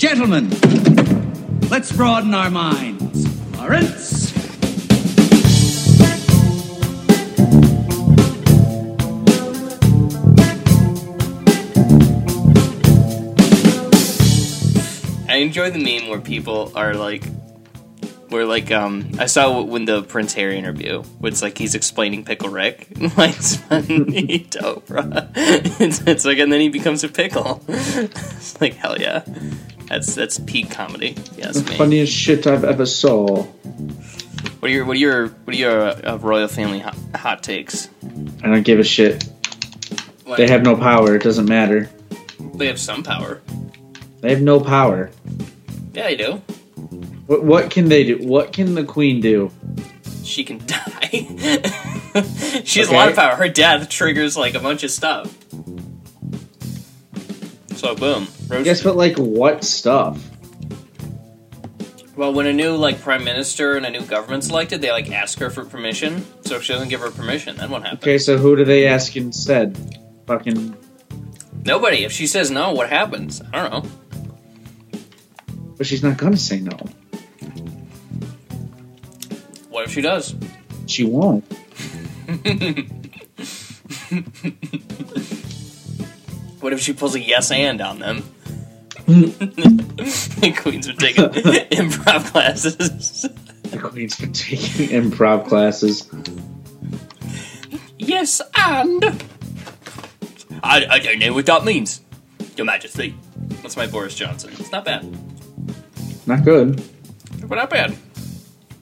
Gentlemen, let's broaden our minds. Lawrence? I enjoy the meme where people are like, where like um, I saw when the Prince Harry interview, where it's like he's explaining Pickle Rick, like it's funny Oprah. It's, it's like, and then he becomes a pickle. It's like hell yeah, that's that's peak comedy. Yes, The funniest shit I've ever saw. What are your what are your what are your uh, royal family hot, hot takes? I don't give a shit. They have no power. It doesn't matter. they have some power. They have no power. Yeah, they do. What, what can they do? What can the queen do? She can die. she has a lot of power. Her death triggers like a bunch of stuff. So boom. I guess, but like what stuff? Well, when a new like prime minister and a new government's elected, they like ask her for permission. So if she doesn't give her permission, then what happens? Okay, so who do they ask instead? Fucking. Nobody. If she says no, what happens? I don't know. But she's not gonna say no. What if she does? She won't. What if she pulls a yes and on them? the queens are taking improv classes. The queen's been taking improv classes. Yes and. I, I don't know what that means. Your Majesty. That's my Boris Johnson. It's not bad. Not good. But not bad.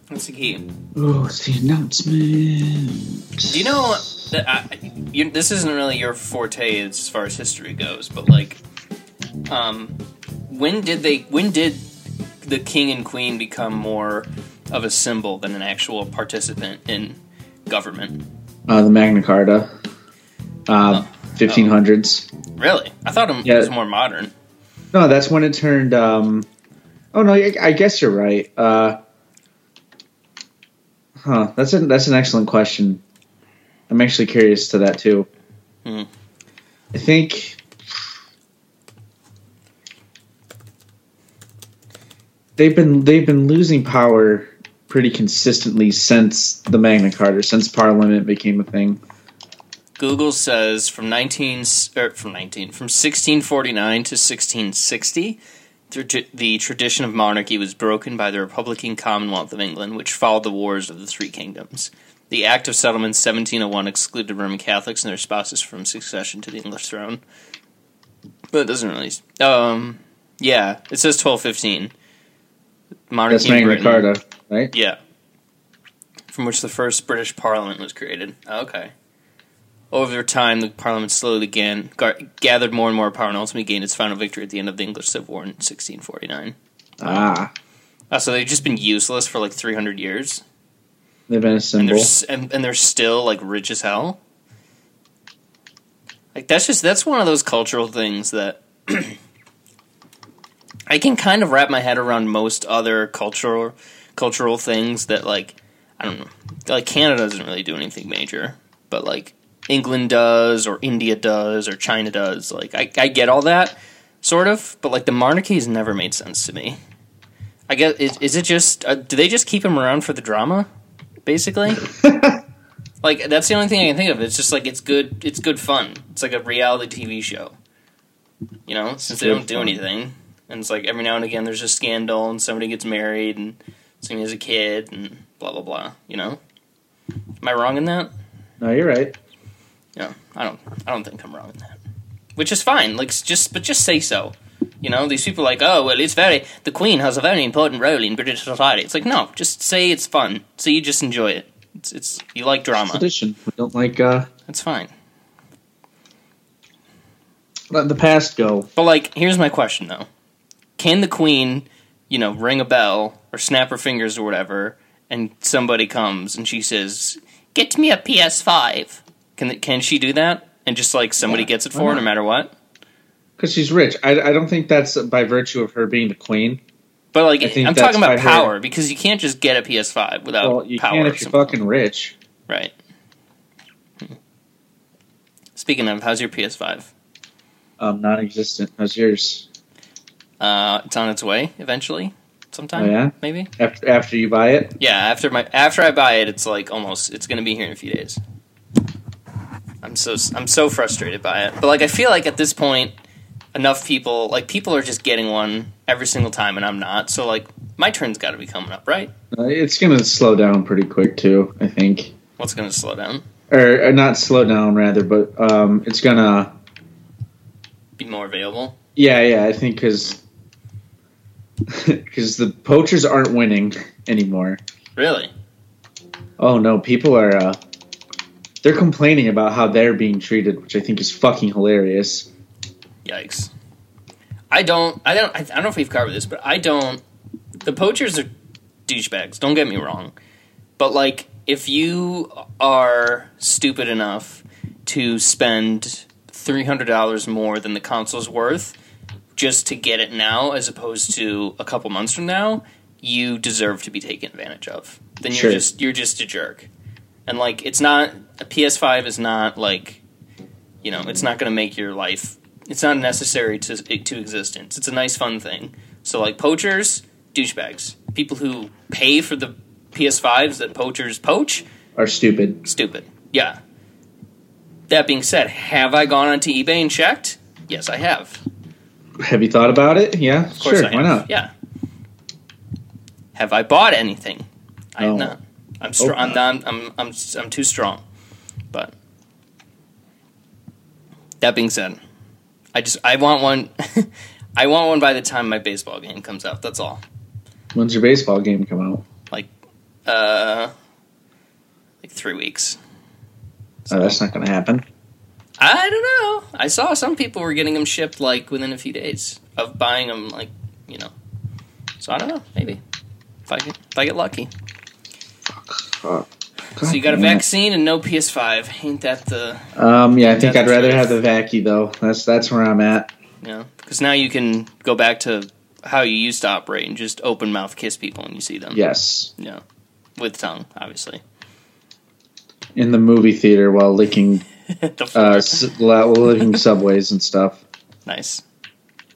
That's the key. Oh, it's the announcement. Do you know I, you, this isn't really your forte as far as history goes, but like, um, when did they? When did the king and queen become more of a symbol than an actual participant in government? Uh, the Magna Carta. Uh, Oh. 1500s. Really, I thought it Yeah. was more modern. No, that's when it turned. Um, oh no, I, I guess you're right. Uh, huh? That's an that's an excellent question. I'm actually curious to that too. Hmm. I think they've been they've been losing power pretty consistently since the Magna Carta, since Parliament became a thing. Google says from 19 er, from 19 from 1649 to 1660 the the tradition of monarchy was broken by the Republican Commonwealth of England which followed the wars of the three kingdoms. The Act of Settlement 1701 excluded Roman Catholics and their spouses from succession to the English throne. But it doesn't really um yeah, it says 1215. Monarchy That's Magna Carta, right? Yeah. From which the first British Parliament was created. Okay. Over time, the Parliament slowly began, gar- gathered more and more power and ultimately gained its final victory at the end of the English Civil War in 1649. Ah, Uh, so they've just been useless for like 300 years, they've been a and they're and, and they're still like rich as hell. Like that's just that's one of those cultural things that I can kind of wrap my head around most other cultural cultural things that like I don't know. Like Canada doesn't really do anything major, but like England does or India does or China does. Like I, I get all that sort of, but like the monarchy has never made sense to me. I guess is, is it just uh, do they just keep him around for the drama, basically? like that's the only thing I can think of. It's just like it's good. It's good fun. It's like a reality TV show. You know, since they don't do anything, and it's like every now and again there's a scandal and somebody gets married and somebody has a kid and blah blah blah. You know, am I wrong in that? no, you're right. Yeah, I don't. I don't think I'm wrong in that. Which is fine. Like just, but just say so. You know, these people are like, oh well, it's very. The Queen has a very important role in British society. It's like no, just say it's fun. So you just enjoy it. It's, it's you like drama. Tradition. We don't like uh, That's fine. let the past go. But like, here's my question though: Can the Queen, you know, ring a bell or snap her fingers or whatever, and somebody comes and she says, "Get me a PS5"? Can can she do that? And just like somebody Yeah, gets it for her no matter what. Because she's rich. I, I don't think that's by virtue of her being the queen. But like, I'm talking about by her- power because you can't just get a PS5 without well, you power. can if you're fucking rich. right. Speaking of, how's your PS5? Um, non-existent. How's yours? Uh, it's on its way eventually, sometime. Oh, yeah? maybe. After after you buy it, Yeah, after my after I buy it, it's like almost it's gonna be here in a few days. I'm so I'm so frustrated by it, but like I feel like at this point, enough people like people are just getting one every single time, and I'm not. So like my turn's got to be coming up, right? uh, it's gonna slow down pretty quick too. I think, What's gonna slow down? or, or not slow down rather, but um, it's gonna. Be more available. Yeah, yeah, I think because because the poachers aren't winning anymore. Really? Oh no, people are uh, they're complaining about how they're being treated, which I think is fucking hilarious. Yikes! I don't. I don't. I don't know if we've covered this, but I don't. The poachers are douchebags. Don't get me wrong, but like, if you are stupid enough to spend three hundred dollars more than the console's worth just to get it now, as opposed to a couple months from now, you deserve to be taken advantage of. Then you're Sure. just you're just a jerk. And like, it's not a PS5 is not like, you know, it's not going to make your life. It's not necessary to to existence. It's a nice, fun thing. So like, poachers, douchebags, people who pay for the PS5s that poachers poach, Are stupid. stupid. Yeah. That being said, have I gone onto eBay and checked? Yes, I have. Have you thought about it? Yeah, Of course sure. I have. Why not? Yeah. Have I bought anything? I have not. I'm strong. Hope I'm, not. not- I'm I'm I'm too strong. But that being said, I just I want one. I want one by the time my baseball game comes out. That's all. When's your baseball game come out? Like, uh, like three weeks. Oh, that's not going to happen. I don't know. I saw some people were getting them shipped like within a few days of buying them. Like you know. So I don't know. Maybe if I get if I get lucky. Fuck. So you got a God damn it. vaccine and no PS5. Ain't that the Um, yeah, I think I'd rather have the vacuum though. That's that's where I'm at. Yeah. Because now you can go back to how you used to operate and just open mouth kiss people when you see them. Yes, Yeah. With tongue, obviously. in the movie theater while licking the uh s- while licking subways and stuff. nice.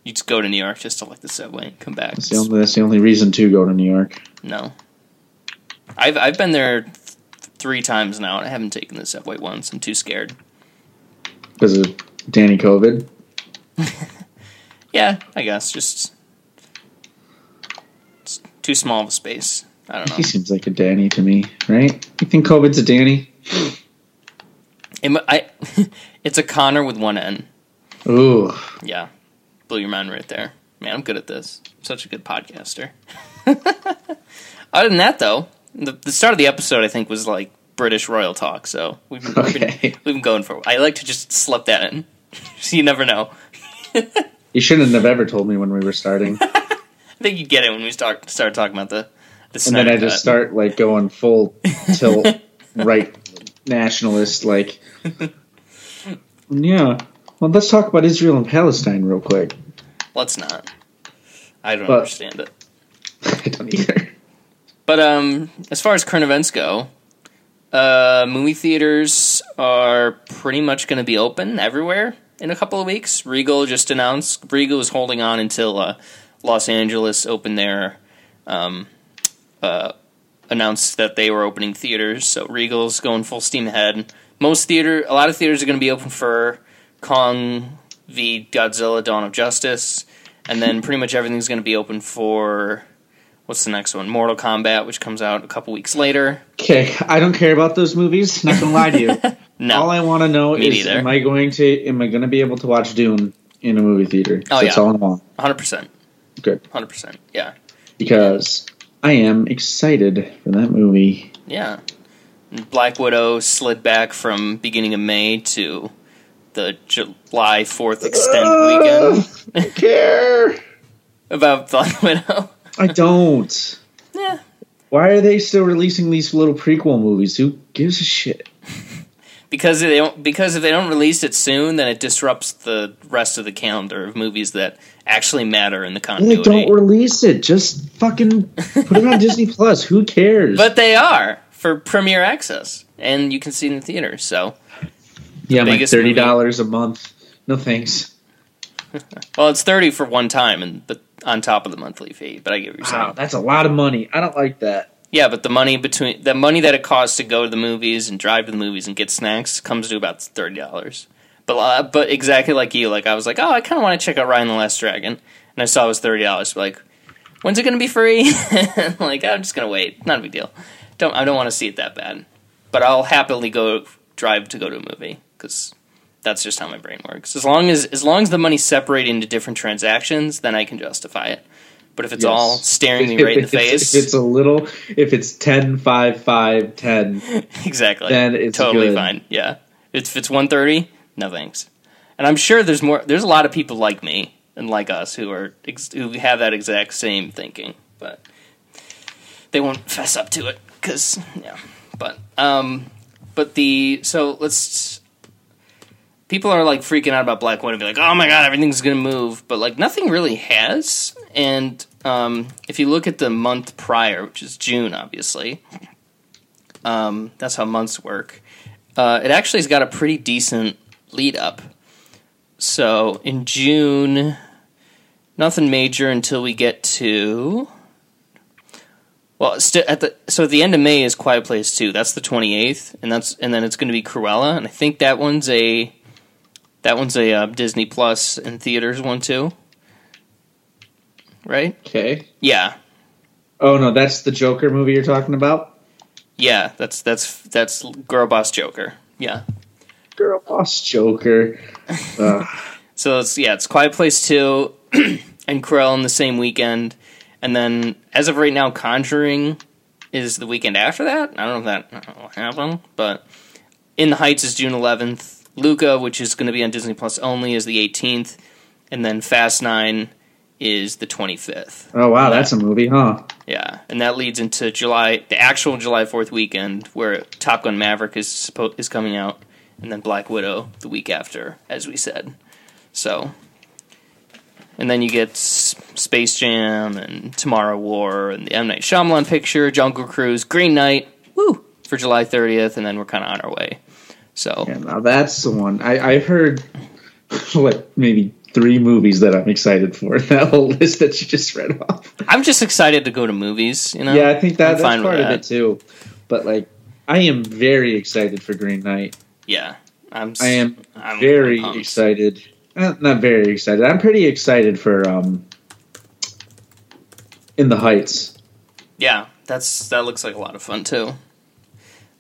You just go to New York just to lick the subway and come back. That's the only that's the only reason to go to New York. No. I've I've been there th- three times now and I haven't taken the subway once. I'm too scared. Because of Danny COVID. Yeah, I guess just it's too small of a space. I don't know. He seems like a Danny to me, right? You think COVID's a Danny? I, it's a Connor with one N. Ooh, Yeah, blew your mind right there. Man, I'm good at this. I'm such a good podcaster. Other than that, though, the, the start of the episode I think was like British royal talk. So we've been, we've, been, we've been going for. I like to just slip that in, so you never know. you shouldn't have ever told me when we were starting. I think you get it when we start start talking about the the. and then I just Cut. start like going full tilt right nationalist like yeah well let's talk about israel and palestine real quick Let's not. I don't But- understand it. i don't either But um, as far as current events go, uh, movie theaters are pretty much going to be open everywhere in a couple of weeks. Regal just announced Regal is holding on until uh, Los Angeles opened their um, uh, announced that they were opening theaters. So Regal's going full steam ahead. Most theater, a lot of theaters are going to be open for Kong v Godzilla: Dawn of Justice, and then pretty much everything's going to be open for what's the next one? Mortal Kombat, which comes out a couple weeks later. okay i don't care about those movies not gonna lie to you No, all i want to know is am i going to am i going to be able to watch dune in a movie theater Oh, that's yeah. all i want hundred percent, good hundred percent. Yeah, because i am excited for that movie yeah. Black Widow slid back from beginning of May to the July Fourth extend uh, weekend. I don't care About Black Widow. I don't yeah, Why are they still releasing these little prequel movies? Who gives a shit? because they don't. Because if they don't release it soon, then it disrupts the rest of the calendar of movies that actually matter in the Well, continuity. don't release it. Just fucking put it on Disney Plus. Who cares? but they are for premiere access, and you can see it in the theater. So yeah, I'm like thirty dollars a month. No thanks. Well, it's thirty for one time, and but on top of the monthly fee. But I get what you're. Wow, that's a lot of money. I don't like that. Yeah, but the money between the money that it costs to go to the movies and drive to the movies and get snacks comes to about thirty dollars. But uh, but exactly like you, like I was like, oh, I kind of want to check out Raya and the Last Dragon, and I saw it was thirty dollars. Like, when's it going to be free? like, I'm just going to wait. Not a big deal. Don't I don't want to see it that bad, but I'll happily go drive to go to a movie because that's just how my brain works. As long as as long as the money's separated into different transactions, then I can justify it. But if it's Yes. all staring me right in the face, If it's a little, if it's 10, 5, 5, 10, exactly. then it's totally good. fine. Yeah, if it's one thirty, no thanks. And I'm sure there's more. There's a lot of people like me and like us who are who have that exact same thinking, but they won't fess up to it because yeah. But um, but the so let's. People are like freaking out about Black Widow, be like, "Oh my god, everything's gonna move," but like nothing really has. And um, if you look at the month prior, which is June, obviously, um, that's how months work. Uh, it actually has got a pretty decent lead up. So in June, nothing major until we get to. Well, st- at the so at the end of May is Quiet Place Two. That's the twenty eighth, and that's and then it's going to be Cruella, and I think that one's a that one's a uh, Disney and theaters one too. Right? okay. Yeah, Oh no, that's the Joker movie you're talking about. yeah. That's that's that's Girl Boss Joker. Yeah. Girl Boss Joker. So it's yeah, it's Quiet Place Two and Cruella in the same weekend, and then as of right now, Conjuring is the weekend after that. I don't know if that will happen, but In the Heights is June 11th. Luca, which is going to be on Disney Plus only, is the 18th, and then Fast Nine is the 25th. oh wow, that's a movie, huh? Yeah, and that leads into July, the actual July Fourth weekend, where Top Gun Maverick is is coming out, and then Black Widow the week after, as we said. So, and then you get S- Space Jam and Tomorrow War and the M Night Shyamalan picture, Jungle Cruise, Green Knight, woo, for July thirtieth, and then we're kind of on our way. So Yeah, now that's the one. I I heard what maybe three movies that I'm excited for. That whole list that you just read off. I'm just excited to go to movies. You know, yeah, I think that that's fine part with of that. it too. But like, I am very excited for Green Knight. Yeah, I'm. I am I'm very pumped. excited. Uh, not very excited. I'm pretty excited for um, In the Heights. Yeah, that's that looks like a lot of fun too.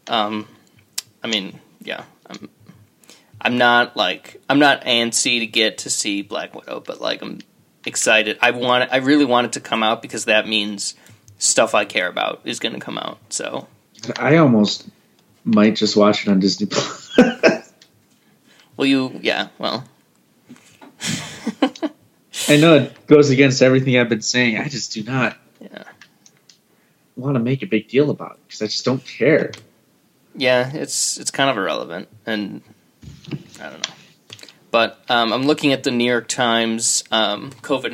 Um, I mean, yeah, I'm I'm not like I'm not antsy to get to see Black Widow, but like I'm excited. I want I really want it to come out because that means stuff I care about is going to come out. So I almost might just watch it on Disney Plus. will you? Yeah, well, I know it goes against everything I've been saying. I just do not yeah, want to make a big deal about it because I just don't care. Yeah. It's it's kind of irrelevant, and I don't know. But um, I'm looking at the New York Times um, COVID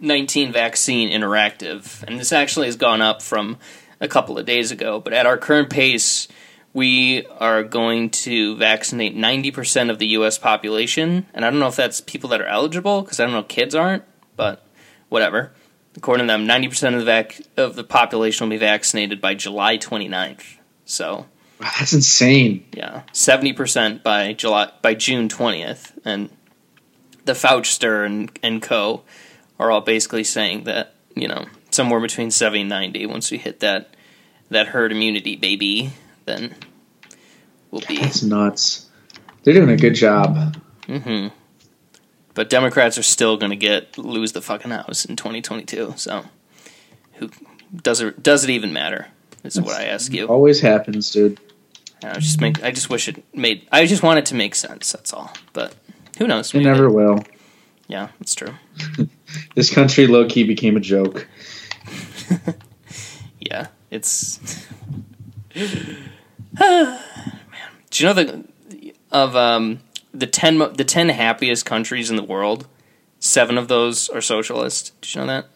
19 vaccine interactive, and this actually has gone up from a couple of days ago. But at our current pace, we are going to vaccinate 90% of the U.S. population. And I don't know if that's people that are eligible, because I don't know kids aren't, but whatever. According to them, 90% of the, vac- of the population will be vaccinated by July 29th. So Wow, that's insane. yeah, seventy percent by July by June twentieth, and the Fauchster and and Co. are all basically saying that you know somewhere between seventy and ninety. Once we hit that that herd immunity, baby, then we'll be. That's nuts. They're doing a good job. hmm But Democrats are still going to get lose the fucking house in twenty twenty two. So who does it? Does it even matter? Is what I ask you. Always happens, dude. I just make. I just wish it made. I just want it to make sense. That's all. But who knows? It never will. Yeah, that's true. This country low key became a joke. Yeah, it's. Man, do you know the of um the ten the ten happiest countries in the world? Seven of those are socialist. Did you know that?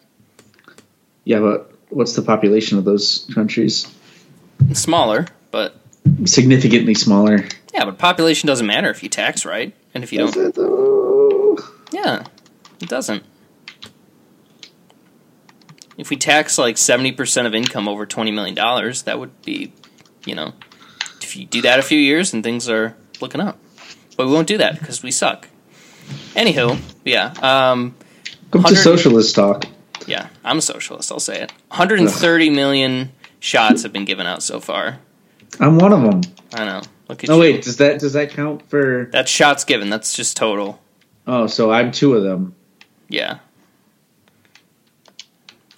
Yeah, but what's the population of those countries? Smaller, but Significantly smaller. yeah, but population doesn't matter if you tax right and if you Is don't. Yeah. It doesn't. If we tax like seventy percent of income over twenty million dollars, that would be, you know, if you do that a few years and things are looking up. But we won't do that because we suck. Anywho, yeah, um, Come to socialist talk. yeah, I'm a socialist. I'll say it. 130 million shots have been given out so far. I'm one of them. I know. Look at Oh you. wait, does that does that count for? That's shots given. That's just total. Oh, so I'm two of them, Yeah.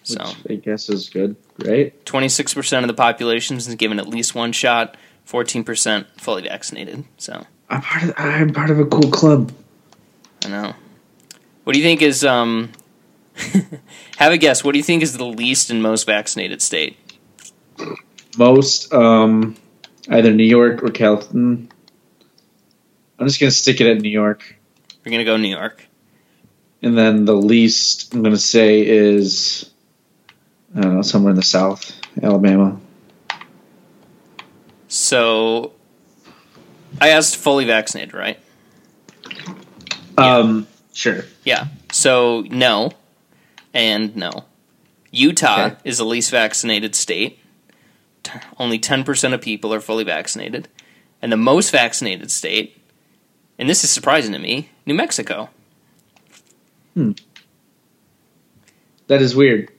which So I guess is good, right? 26% of the population is given at least one shot. 14% fully vaccinated. So I'm part of. I'm part of a cool club. I know. What do you think is um? have a guess. What do you think is the least and most vaccinated state? Most, um, either New York or California. I'm just gonna stick it at New York, We're gonna go New York. and then the least I'm gonna say is, I don't know, somewhere in the South, Alabama. So I asked fully vaccinated, right? Um, sure. Yeah. So no, and no. Utah Okay. is the least vaccinated state. T- only ten percent of people are fully vaccinated, and the most vaccinated state, and this is surprising to me, New Mexico. That is weird.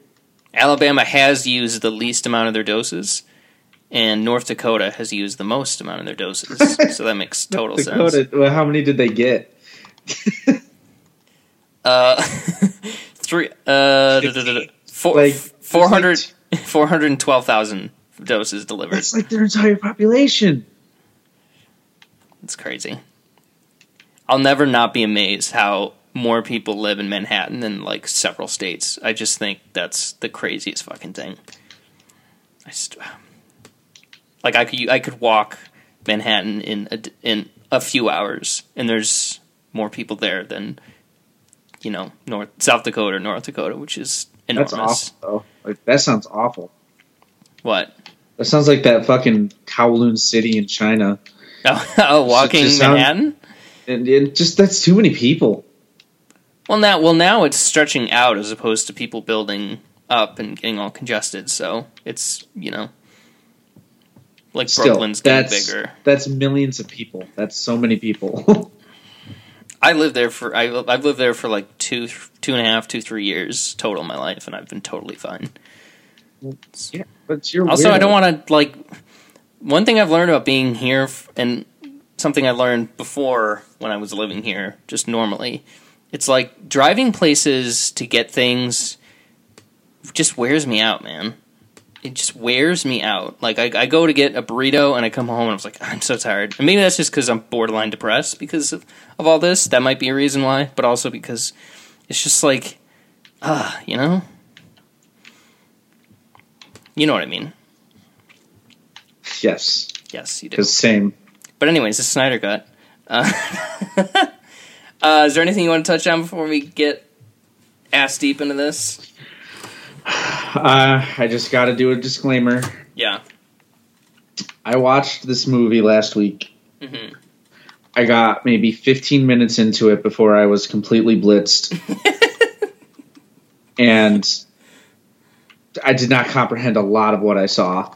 Alabama has used the least amount of their doses, and North Dakota has used the most amount of their doses. so that makes total sense. Dakota, well, how many did they get? Uh, three, uh, four, Like, 400 412,000 doses delivered. That's like their entire population. It's crazy. I'll never not be amazed how more people live in Manhattan than like several states. I just think that's the craziest fucking thing. I just, like I could I could walk Manhattan in a, in a few hours, and there's more people there than you know North South Dakota or North Dakota, which is enormous. That's awful, though. Like that sounds awful. What? That sounds like that fucking Kowloon City in China. Oh, oh walking just sound- Manhattan. And it just that's too many people. Well, now, well, now it's stretching out as opposed to people building up and getting all congested. So it's you know, like Still, Brooklyn's getting that's bigger. that's millions of people. That's so many people. I lived there for I, I've lived there for like two, two and a half, two, three years total in my life, and I've been totally fine. Yeah, but you're Also, I don't want to like. One thing I've learned about being here, and something I learned before when I was living here, just normally, it's like driving places to get things just wears me out, man. It just wears me out. Like I, I go to get a burrito and I come home and I was like, I'm so tired. And maybe that's just because I'm borderline depressed because of, of all this. That might be a reason why, but also because it's just like, ah, you know, you know what I mean. Yes, Yes, you do. because same. But anyways, the Snyder Cut. Uh, uh, is there anything you want to touch on before we get ass deep into this? Uh, I just got to do a disclaimer. Yeah. I watched this movie last week. hmm I got maybe 15 minutes into it before I was completely blitzed. and I did not comprehend a lot of what I saw.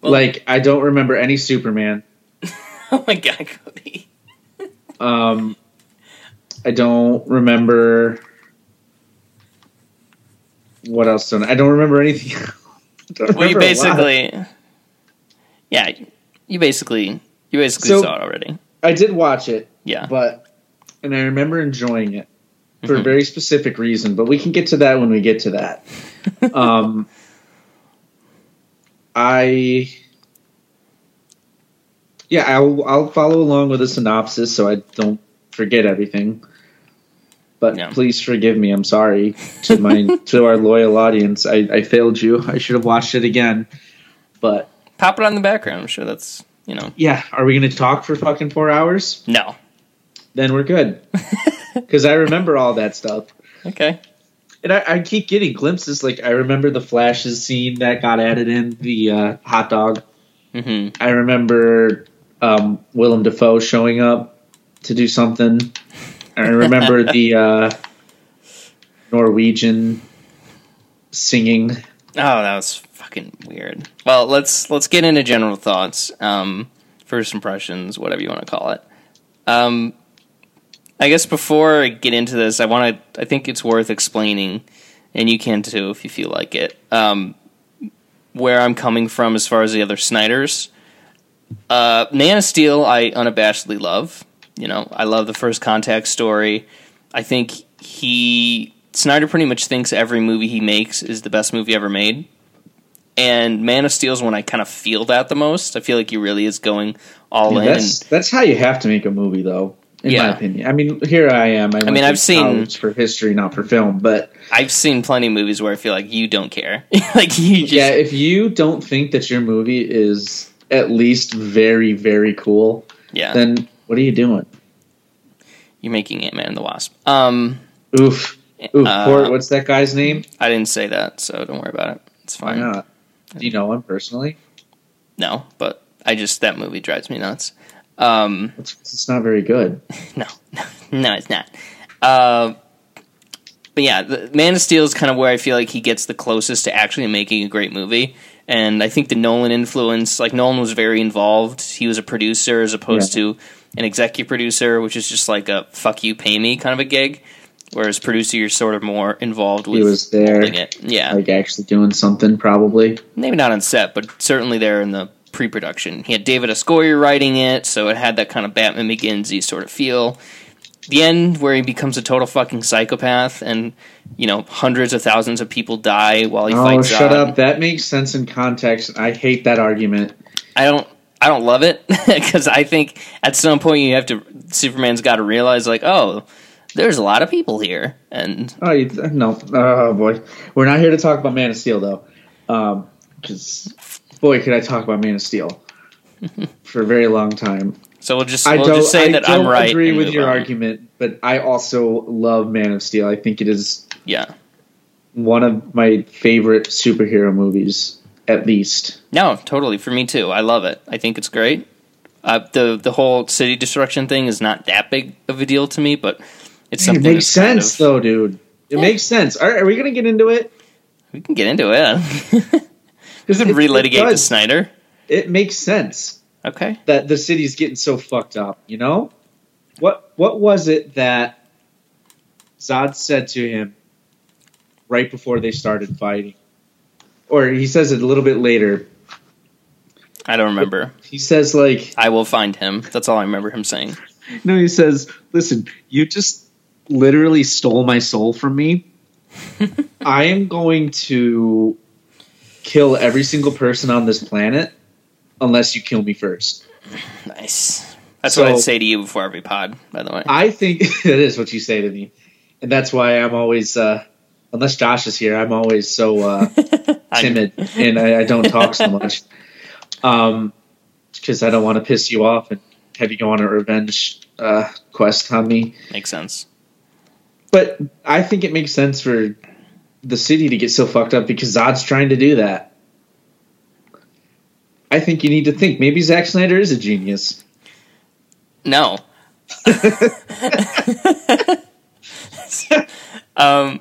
Well- like, I don't remember any Superman. Oh my god, Cody. Um, I don't remember. What else? Don't I don't remember anything. I don't Well, you remember basically, yeah, you basically, you basically So- saw it already. I did watch it, Yeah. but and I remember enjoying it for a very specific reason. But we can get to that when we get to that. um, I yeah, I'll I'll follow along with a synopsis so I don't forget everything. But Yeah. please forgive me. I'm sorry to my to our loyal audience. I, I failed you. I should have watched it again. But Pop it on the background. I'm sure that's you know. yeah, are we going to talk for fucking four hours? No. Then we're good. Because I remember all that stuff. Okay. And I, I keep getting glimpses. Like I remember the flashes scene that got added in the uh, hot dog. hmm I remember um, Willem Dafoe showing up to do something. I remember the uh, Norwegian singing. Oh, that was fucking weird. Well, let's let's get into general thoughts. Um, first impressions, whatever you want to call it. Um, I guess before I get into this, I want to. I think it's worth explaining, and you can too if you feel like it. Um, where I'm coming from as far as the other Snyders. Uh, Man of Steel, I unabashedly love. You know, I love the first contact story. I think he Snyder pretty much thinks every movie he makes is the best movie ever made. And Man of Steel is when I kind of feel that the most. I feel like he really is going all Yeah, in. that's that's how you have to make a movie, though. In Yeah. my opinion, I mean, here I am. I, went mean, I've seen- for history, not for film, but I've seen plenty of movies where I feel like you don't care. like you just yeah, if you don't think that your movie is at least very, very cool, yeah, then what are you doing? you're making Ant Man and the Wasp. Um, Oof, oof. Uh, what's that guy's name? I didn't say that, so don't worry about it. It's Why fine. not? Do you know him personally? No, but I just that movie drives me nuts. Um, It's, it's not very good. no, no, it's not. Uh, but yeah, the Man of Steel is kind of where I feel like he gets the closest to actually making a great movie. And I think the Nolan influence, like Nolan was very involved. He was a producer as opposed to an executive producer, which is just like a "fuck you, pay me" kind of a gig. Whereas producer, you're sort of more involved with was there. it. Yeah, Like actually doing something, probably. maybe not on set, but certainly there in the pre-production. He had David S. Goyer writing it, so it had that kind of Batman Begins-y sort of feel. The end where he becomes a total fucking psychopath, and you know hundreds of thousands of people die while he Oh, fights. shut Zod. up! That makes sense in context. I hate that argument. I don't. I don't love it because I think at some point you have to. Superman's got to realize, like, oh, there's a lot of people here, and Oh, you, no. Oh boy, we're not here to talk about Man of Steel though, um, because boy, could I talk about Man of Steel for a very long time. so we'll just I we'll don't. just say I that don't I'm right. agree with your on. argument, but I also love Man of Steel. I think it is Yeah. one of my favorite superhero movies, at least. No, totally. For me too. I love it. I think it's great. Uh, the the whole city destruction thing is not that big of a deal to me, but it's It something. makes that's kind sense of- though, dude. It Yeah. makes sense. Are, are we gonna get into it? We can get into it. can It- it relitigate the does. Snyder. It makes sense. Okay. that the city's getting so fucked up, you know? What what was it that Zod said to him right before they started fighting? Or he says it a little bit later. I don't remember. He says like I will find him. That's all I remember him saying. No, he says, "Listen, you just literally stole my soul from me. I am going to kill every single person on this planet unless you kill me first. Nice. That's So- what I'd say to you before every pod. By the way. I think that is what you say to me, and that's why I'm always, uh, unless Josh is here, I'm always so uh, timid and I, I don't talk so much, um, because I don't want to piss you off and have you go on a revenge uh, quest on me. Makes sense. But I think it makes sense for the city to get so fucked up because Zod's trying to do that. I think you need to think maybe Zack Snyder is a genius. No. um,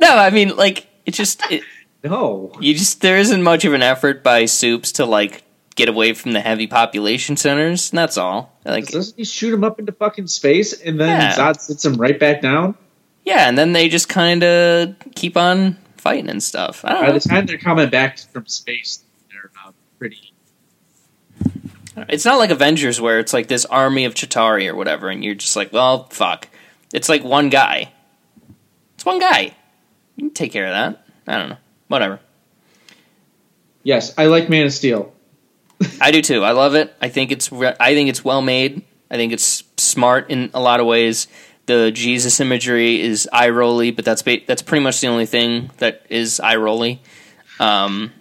no, I mean, like, it just, it, No, you just, there isn't much of an effort by Soups to, like, get away from the heavy population centers, and that's all. Like, doesn't he shoot him up into fucking space and then Yeah. Zod sits him right back down? Yeah, and then they just kind of keep on fighting and stuff. I By don't know. the time they're coming back from space, they're uh, pretty. It's not like Avengers where it's like this army of Chitauri or whatever, and you're just like, well, fuck. It's like one guy. It's one guy. You can take care of that. I don't know. Whatever. Yes, I like Man of Steel. I do too. I love it. I think it's re- I think it's well made. I think it's smart in a lot of ways. The Jesus imagery is eye rolly, but that's ba- that's pretty much the only thing that is eye rolly. Um,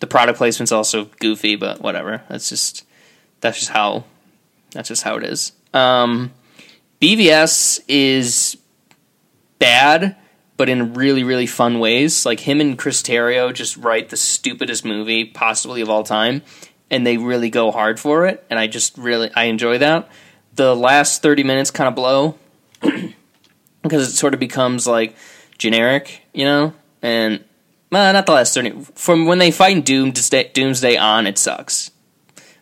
the product placement's also goofy, but whatever. That's just that's just how that's just how it is. Um, BVS is bad, but in really really fun ways. Like him and Chris Terrio just write the stupidest movie possibly of all time, and they really go hard for it. And I just really I enjoy that. The last thirty minutes kind of blow. because it sort of becomes like generic, you know. And well, not the last thirty. From when they fight Doomsday, Doomsday on, it sucks.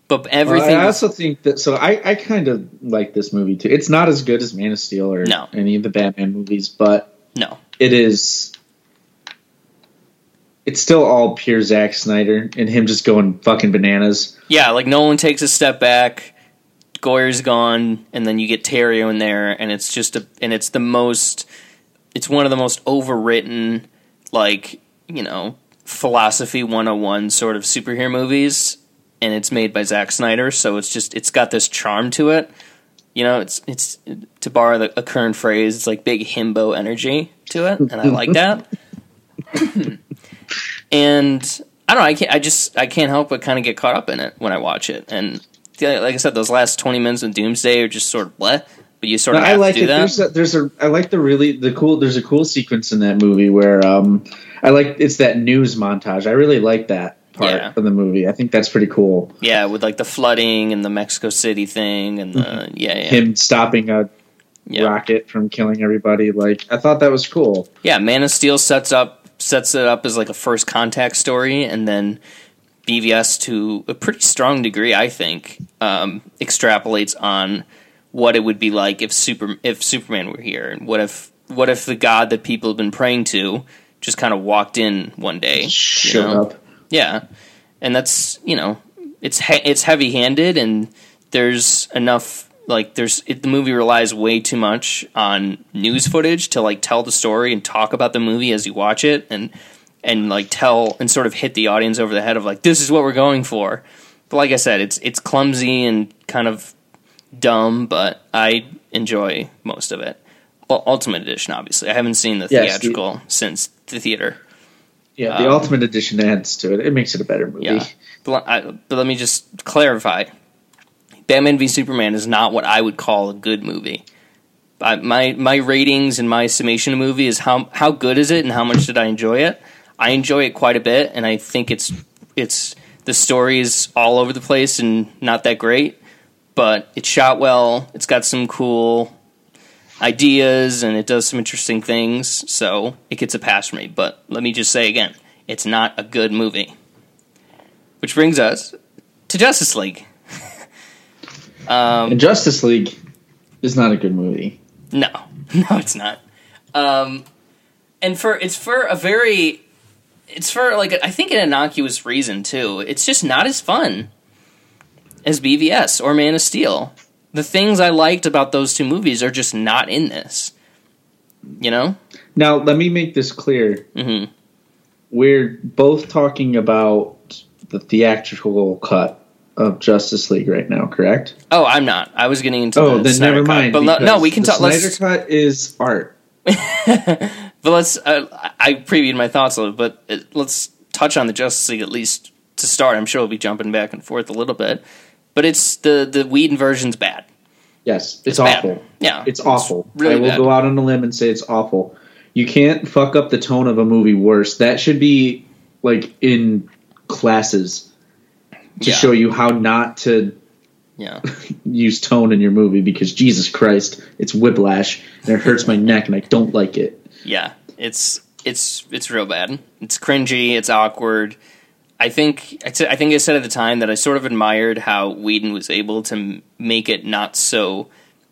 But everything. Well, I also think that. So I, I kind of like this movie too. It's not as good as Man of Steel or No. any of the Batman movies, but no, it is. It's still all pure Zack Snyder and him just going fucking bananas. yeah, like Nolan takes a step back, Goyer's gone, and then you get Terrio in there, and it's just a, and it's the most, it's one of the most overwritten, like you know, philosophy 101 sort of superhero movies, and it's made by Zack Snyder, so it's just it's got this charm to it. You know, it's it's to borrow the, a current phrase, it's like big himbo energy to it, and I like that. and I don't know, I can't, I just I can't help but kind of get caught up in it when I watch it, and like I said, those last twenty minutes of Doomsday are just sort of bleh, but you sort of No, have I like to do it. that. There's a, there's a I like the really the cool. There's a cool sequence in that movie where um I like it's that news montage. I really like that part Yeah. of the movie. I think that's pretty cool. Yeah, with like the flooding and the Mexico City thing and the yeah, yeah. Him stopping a yeah. rocket from killing everybody. Like I thought that was cool. Yeah, Man of Steel sets up sets it up as like a first contact story and then BVS to a pretty strong degree, I think, um, extrapolates on what it would be like if super if Superman were here and what if what if the god that people have been praying to just kind of walked in one day. you know? up. Yeah, and that's you know it's he- it's heavy handed and there's enough like there's it, the movie relies way too much on news footage to like tell the story and talk about the movie as you watch it and and like tell and sort of hit the audience over the head of like this is what we're going for. But like I said, it's it's clumsy and kind of dumb, but I enjoy most of it. Well, Ultimate Edition, obviously. I haven't seen the Yes, the- theatrical since the theater. Yeah, the Um, ultimate edition adds to it. It makes it a better movie. Yeah, but, I, but let me just clarify: Batman v Superman is not what I would call a good movie. I, my my ratings and my summation of movie is how how good is it and how much did I enjoy it. I enjoy it quite a bit, and I think it's it's the story is all over the place and not that great, but it's shot well. It's got some cool ideas and it does some interesting things, so it gets a pass from me. But let me just say again, it's not a good movie. Which brings us to Justice League. um, Justice League is not a good movie. no, no, it's not. Um, and for it's for a very, it's for like I think an innocuous reason too. It's just not as fun as BVS or Man of Steel. The things I liked about those two movies are just not in this. You know? Now, let me make this clear. hmm We're both talking about the theatrical cut of Justice League right now, correct? Oh, I'm not. I was getting into. Oh, the then Snyder never Cut. mind. But no, we can the talk. Snyder Let's cut is art. But let's. Uh, I previewed my thoughts a little, but it, let's touch on the Justice League at least to start. I'm sure we'll be jumping back and forth a little bit, but it's the the Whedon version's bad. Yes, it's, bad. awful. Yeah, It's awful. really I will bad. go out on a limb and say it's awful. You can't fuck up the tone of a movie worse. That should be like in classes to Yeah. show you how not to Yeah, use tone in your movie because Jesus Christ, it's whiplash and it hurts my neck and I don't like it. Yeah. It's it's it's real bad. It's cringy. It's awkward. I think I think I said at the time that I sort of admired how Whedon was able to m- make it not so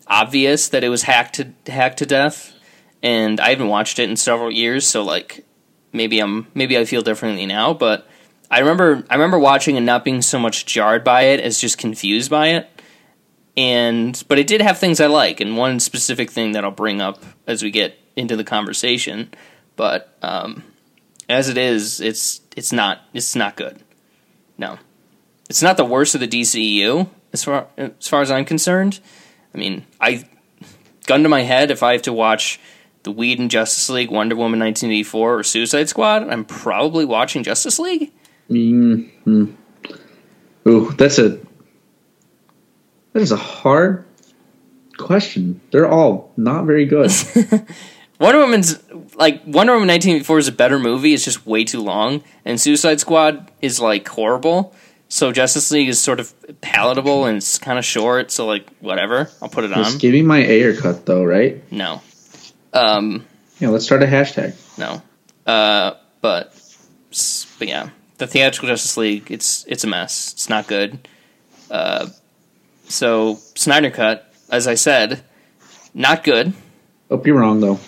obvious that it was hacked to hacked to death. And I haven't watched it in several years, so like maybe I'm maybe I feel differently now. But I remember I remember watching and not being so much jarred by it as just confused by it. And but it did have things I like, and one specific thing that I'll bring up as we get into the conversation. But um, as it is, it's it's not it's not good. No, it's not the worst of the DCEU as far as far as I'm concerned. I mean, I gun to my head if I have to watch the Whedon Justice League, Wonder Woman 1984, or Suicide Squad, I'm probably watching Justice League. Mm-hmm. Ooh, that's a that is a hard question. They're all not very good. Wonder Woman's like Wonder Woman 1984 is a better movie. It's just way too long, and Suicide Squad is like horrible. So Justice League is sort of palatable and it's kind of short. So like whatever, I'll put it on. Just give me my Ayer cut though, right? No, Um, Yeah, let's start a hashtag. no, uh, but but yeah, the theatrical Justice League. It's it's a mess. It's not good. Uh, so Snyder cut, as I said, not good. Hope you're wrong though.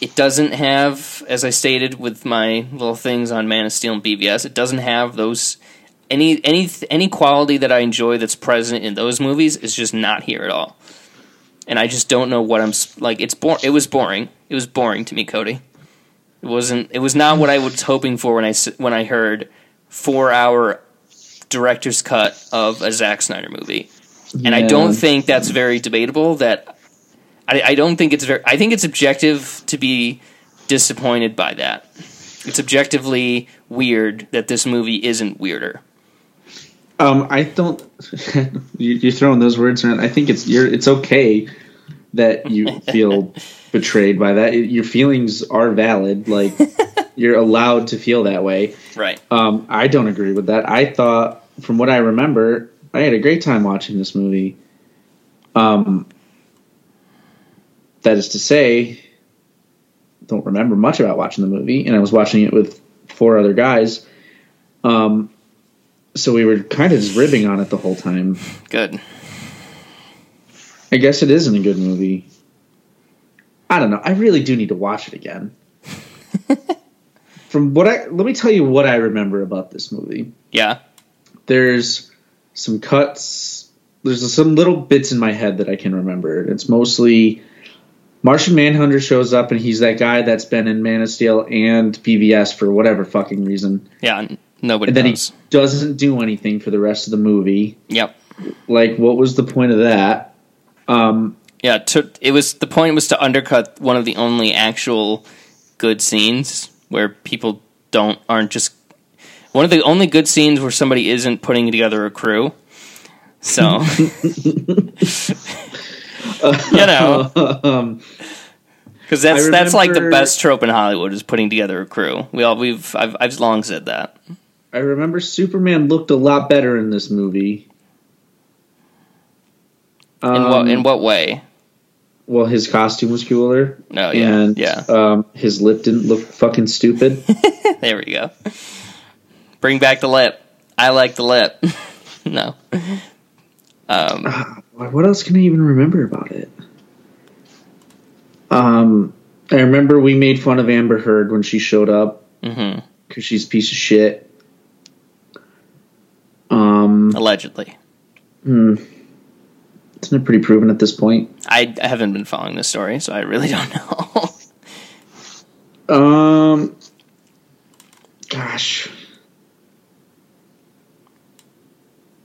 It doesn't have, as I stated with my little things on Man of Steel and BVS, it doesn't have those any any any quality that I enjoy that's present in those movies is just not here at all. And I just don't know what I'm like. It's bor- It was boring. It was boring to me, Cody. It wasn't. It was not what I was hoping for when I when I heard four hour director's cut of a Zack Snyder movie. And I don't think that's very debatable. That I, I don't think it's very. I think it's objective to be disappointed by that. It's objectively weird that this movie isn't weirder. Um, I don't. you- you're throwing those words around. I think it's you're. It's okay that you feel betrayed by that. Your feelings are valid. Like you're allowed to feel that way. Right. Um, I don't agree with that. I thought, from what I remember, I had a great time watching this movie. Um, that is to say, don't remember much about watching the movie, and I was watching it with four other guys. Um, so we were kind of just ribbing on it the whole time. Good. I guess it isn't a good movie. I don't know. I really do need to watch it again. From what I let me tell you what I remember about this movie. Yeah. There's some cuts. There's some little bits in my head that I can remember. It's mostly Martian Manhunter shows up and he's that guy that's been in Man of Steel and BVS for whatever fucking reason. Yeah. Nobody And then knows. he doesn't do anything for the rest of the movie. Yep. Like, what was the point of that? Um, Yeah. To, it was the point was to undercut one of the only actual good scenes where people don't aren't just one of the only good scenes where somebody isn't putting together a crew. So you know, um, because that's I that's like the best trope in Hollywood is putting together a crew. We all we've I've I've long said that. I remember Superman looked a lot better in this movie. In what Um, in what way? Well, his costume was cooler. No, yeah, and yeah. Um, his lip didn't look fucking stupid. There we go. Bring back the lip. I like the lip. no. Um, what else can I even remember about it? Um, I remember we made fun of Amber Heard when she showed up because she's a piece of shit. Um, Allegedly, hmm. isn't it pretty proven at this point? I, I haven't been following this story, so I really don't know. Um, gosh,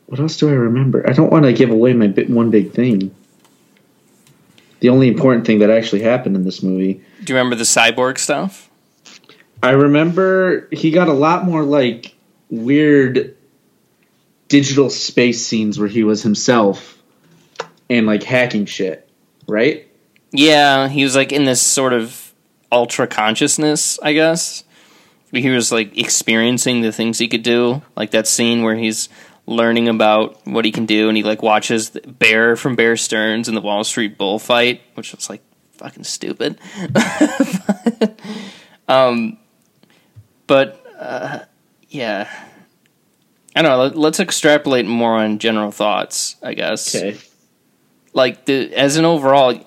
what else do I remember? I don't want to give away my bit, one big thing. The only important thing that actually happened in this movie, Do you remember the cyborg stuff? I remember he got a lot more like weird digital space scenes where he was himself and like hacking shit, right? Yeah, he was like in this sort of ultra consciousness, I guess. He was like experiencing the things he could do, like that scene where he's learning about what he can do, and he like watches Bear from Bear Stearns in the Wall Street bullfight, which was like fucking stupid. um, but uh, yeah, I don't know. Let, let's extrapolate more on general thoughts, I guess Okay. like the as an overall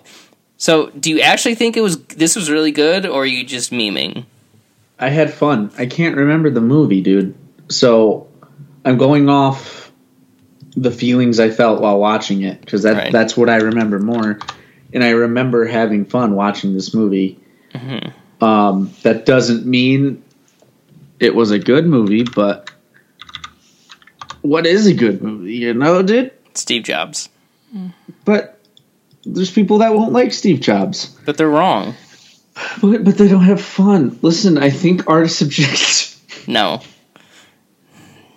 so do you actually think it was this was really good or are you just memeing I had fun. I can't remember the movie, dude. So I'm going off the feelings I felt while watching it because that Right. that's what I remember more. And I remember having fun watching this movie. Mm-hmm. Um, that doesn't mean it was a good movie, but what is a good movie? You know, dude. steve jobs But there's people that won't like Steve Jobs, but they're wrong but but they don't have fun. Listen, I think art is subjective. no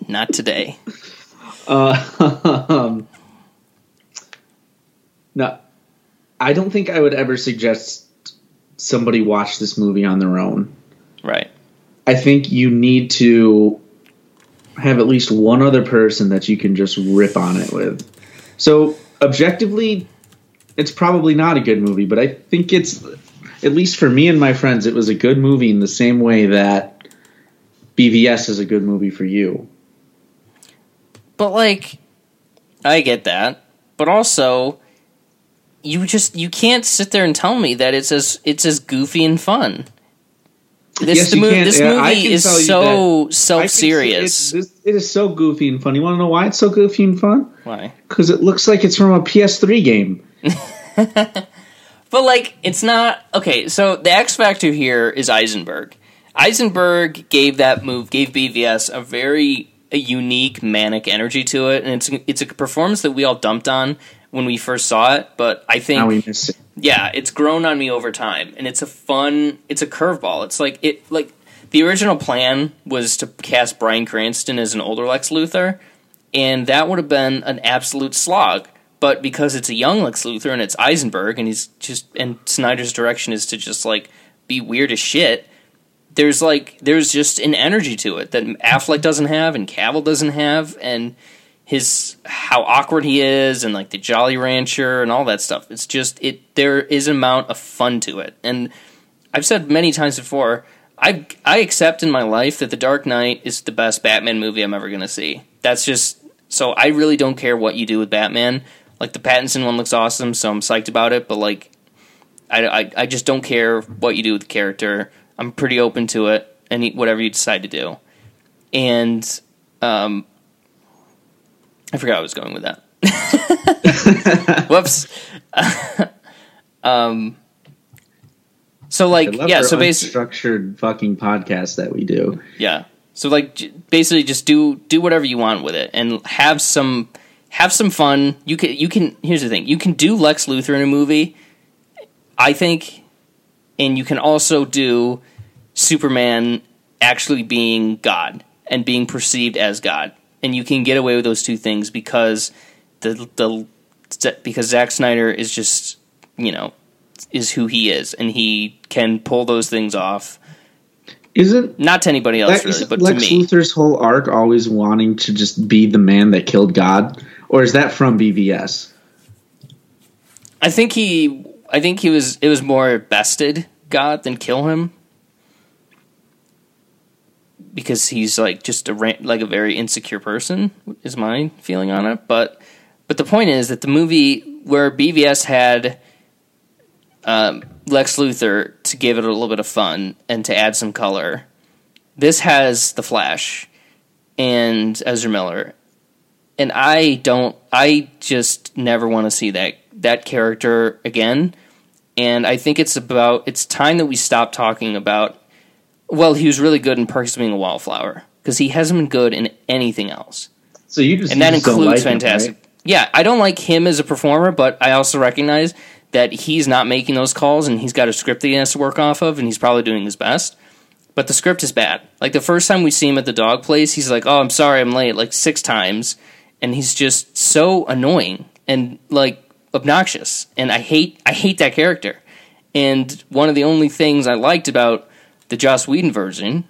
not today Uh, um, no, I don't think I would ever suggest somebody watch this movie on their own. right I think you need to have at least one other person that you can just rip on it with. So, objectively, it's probably not a good movie, but I think it's at least for me and my friends, it was a good movie in the same way that BVS is a good movie for you. But like, I get that, but also, you just you can't sit there and tell me that it's as it's as goofy and fun. This Yes, the you mo- can. this Yeah, movie is tell so self serious. It's, it is so goofy and fun. You want to know why it's so goofy and fun? Why? Because it looks like it's from a PS3 game. But like, it's not okay. So the X factor here is Eisenberg. Eisenberg gave that move, gave BVS a very a unique manic energy to it, and it's it's a performance that we all dumped on when we first saw it. But I think it. yeah, it's grown on me over time, and it's a fun. It's a curveball. It's like it like the original plan was to cast Bryan Cranston as an older Lex Luthor, and that would have been an absolute slog. But because it's a young Lex Luthor and it's Eisenberg, and he's just and Snyder's direction is to just like be weird as shit. There's like there's just an energy to it that Affleck doesn't have and Cavill doesn't have, and his how awkward he is and like the Jolly Rancher and all that stuff. It's just it there is an amount of fun to it. And I've said many times before, I I accept in my life that The Dark Knight is the best Batman movie I'm ever going to see. That's just so I really don't care what you do with Batman. Like the Pattinson one looks awesome, so I'm psyched about it, but like I, I, I just don't care what you do with the character. I'm pretty open to it, any whatever you decide to do. And um, I forgot I was going with that. Whoops. um. So like yeah, so basically structured fucking podcast that we do. yeah. So like j- basically just do do whatever you want with it and have some have some fun. You can you can here's the thing. You can do Lex Luthor in a movie. I think and you can also do Superman actually being God and being perceived as God. And you can get away with those two things because the the because Zack Snyder is just, you know, is who he is and he can pull those things off. Isn't Not to anybody else really, but Lex to me. Luthor's whole arc always wanting to just be the man that killed God, or is that from BVS? I think he I think he was it was more bested God than kill him. Because he's like just a like a very insecure person is my feeling on it, but but the point is that the movie where BVS had um, Lex Luthor to give it a little bit of fun and to add some color, this has the Flash and Ezra Miller, and I don't. I just never want to see that that character again. And I think it's about it's time that we stop talking about. Well, he was really good in Perks of Being a Wallflower because he hasn't been good in anything else, So you just and that just includes like him, Fantastic. right? Yeah, I don't like him as a performer, but I also recognize that he's not making those calls, and he's got a script that he has to work off of, and he's probably doing his best. But the script is bad. Like the first time we see him at the dog place, he's like, "Oh, I'm sorry, I'm late," like six times, and he's just so annoying and like obnoxious. And I hate, I hate that character. And one of the only things I liked about the Joss Whedon version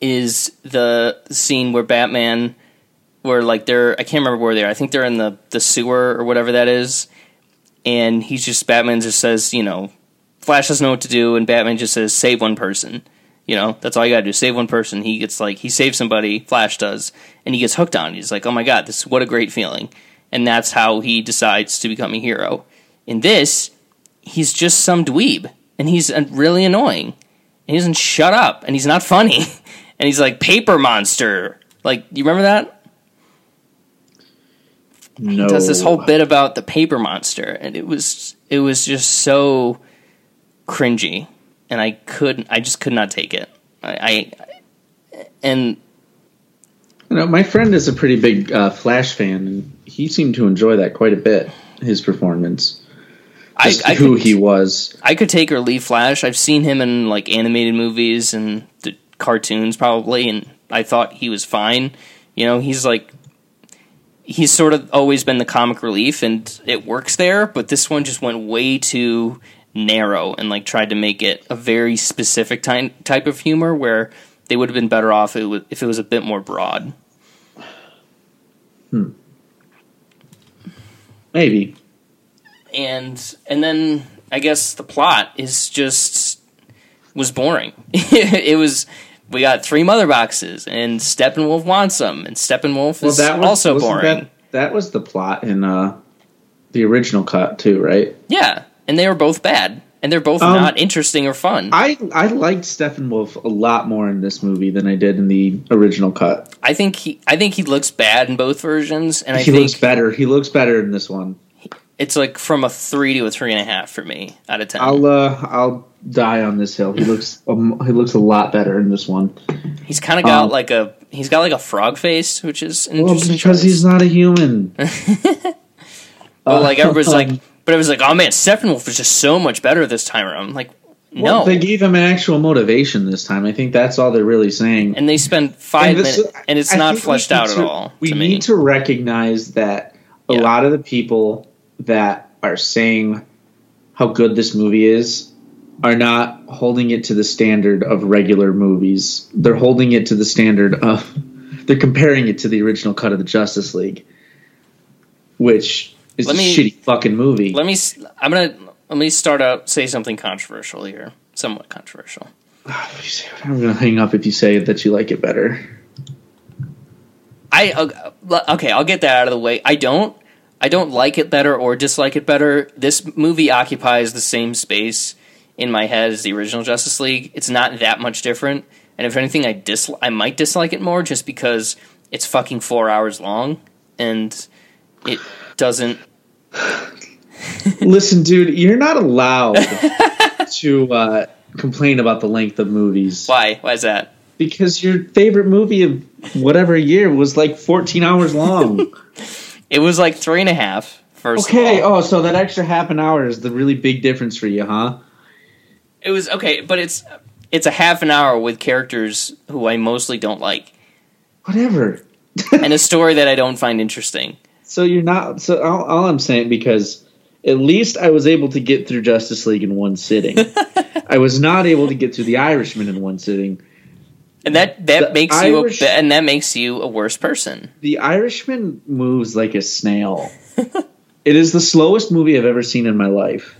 is the scene where Batman, where like they're, I can't remember where they are. I think they're in the the sewer or whatever that is, and he's just Batman just says, you know, Flash doesn't know what to do, and Batman just says, save one person. You know, that's all you gotta do. Save one person. He gets like he saves somebody. Flash does, and he gets hooked on. it. He's like, oh my god, this is what a great feeling, and that's how he decides to become a hero. In this, he's just some dweeb, and he's uh, really annoying. And he doesn't shut up, and he's not funny, and he's like paper monster. Like you remember that? No. does this whole bit about the paper monster and it was it was just so cringy and i couldn't i just could not take it i, I and You know, my friend is a pretty big uh, Flash fan, and he seemed to enjoy that quite a bit. His performance, I, I who could, he was. I could take or leave flash i've seen him in like animated movies and the cartoons probably and i thought he was fine you know he's like he's sort of always been the comic relief and it works there but this one just went way too narrow and like tried to make it a very specific ty- type of humor where they would have been better off if it was, if it was a bit more broad hmm. Maybe. and and then I guess the plot is just was boring. it was we got three mother boxes, and Steppenwolf wants them, and Steppenwolf is also wasn't boring. That, that was the plot in uh, the original cut too, right? Yeah, and they were both bad, and they're both Um, not interesting or fun. I I liked Steppenwolf a lot more in this movie than I did in the original cut. I think he, I think he looks bad in both versions, and I he looks better. He looks better in this one. it's like from a three to a three and a half for me out of 10 I'll uh, I'll die on this hill. He looks um, he looks a lot better in this one. he's kind of got um, like a he's got like a frog face, which is Well, because choice. he's not a human. But like everybody's Um, like, but it was like, oh man, Steppenwolf was just so much better this time around. I'm like, Well, no. they gave him an actual motivation this time. I think that's all they're really saying. and they spend five And this- minutes, and it's I not fleshed out to- at all. We to need to recognize that a Yeah. lot of the people that are saying how good this movie is are not holding it to the standard of regular movies. They're holding it to the standard of they're comparing it to the original cut of the Justice League, which is Let a me- shitty fucking movie. Let me. I'm gonna let me start out say something controversial here, somewhat controversial. I'm gonna hang up if you say that you like it better. I uh, okay, I'll get that out of the way. I don't. I don't like it better or dislike it better. This movie occupies the same space in my head as the original Justice League. It's not that much different, and if anything, I dis I might dislike it more just because it's fucking four hours long and it doesn't. Listen, dude, you're not allowed to uh, complain about the length of movies Why? Why is that? because your favorite movie of whatever year was like 14 hours long. It was like three and a half. First okay, oh, so that extra half an hour is the really big difference for you, huh? it was okay, but it's it's a half an hour with characters who I mostly don't like, Whatever. and a story that I don't find interesting. So you're not. So all, all I'm saying because at least I was able to get through Justice League in one sitting. I was not able to get through The Irishman in one sitting. And that that The makes Irish- you a, and that makes you a worse person. The Irishman moves like a snail. it is the slowest movie I've ever seen in my life.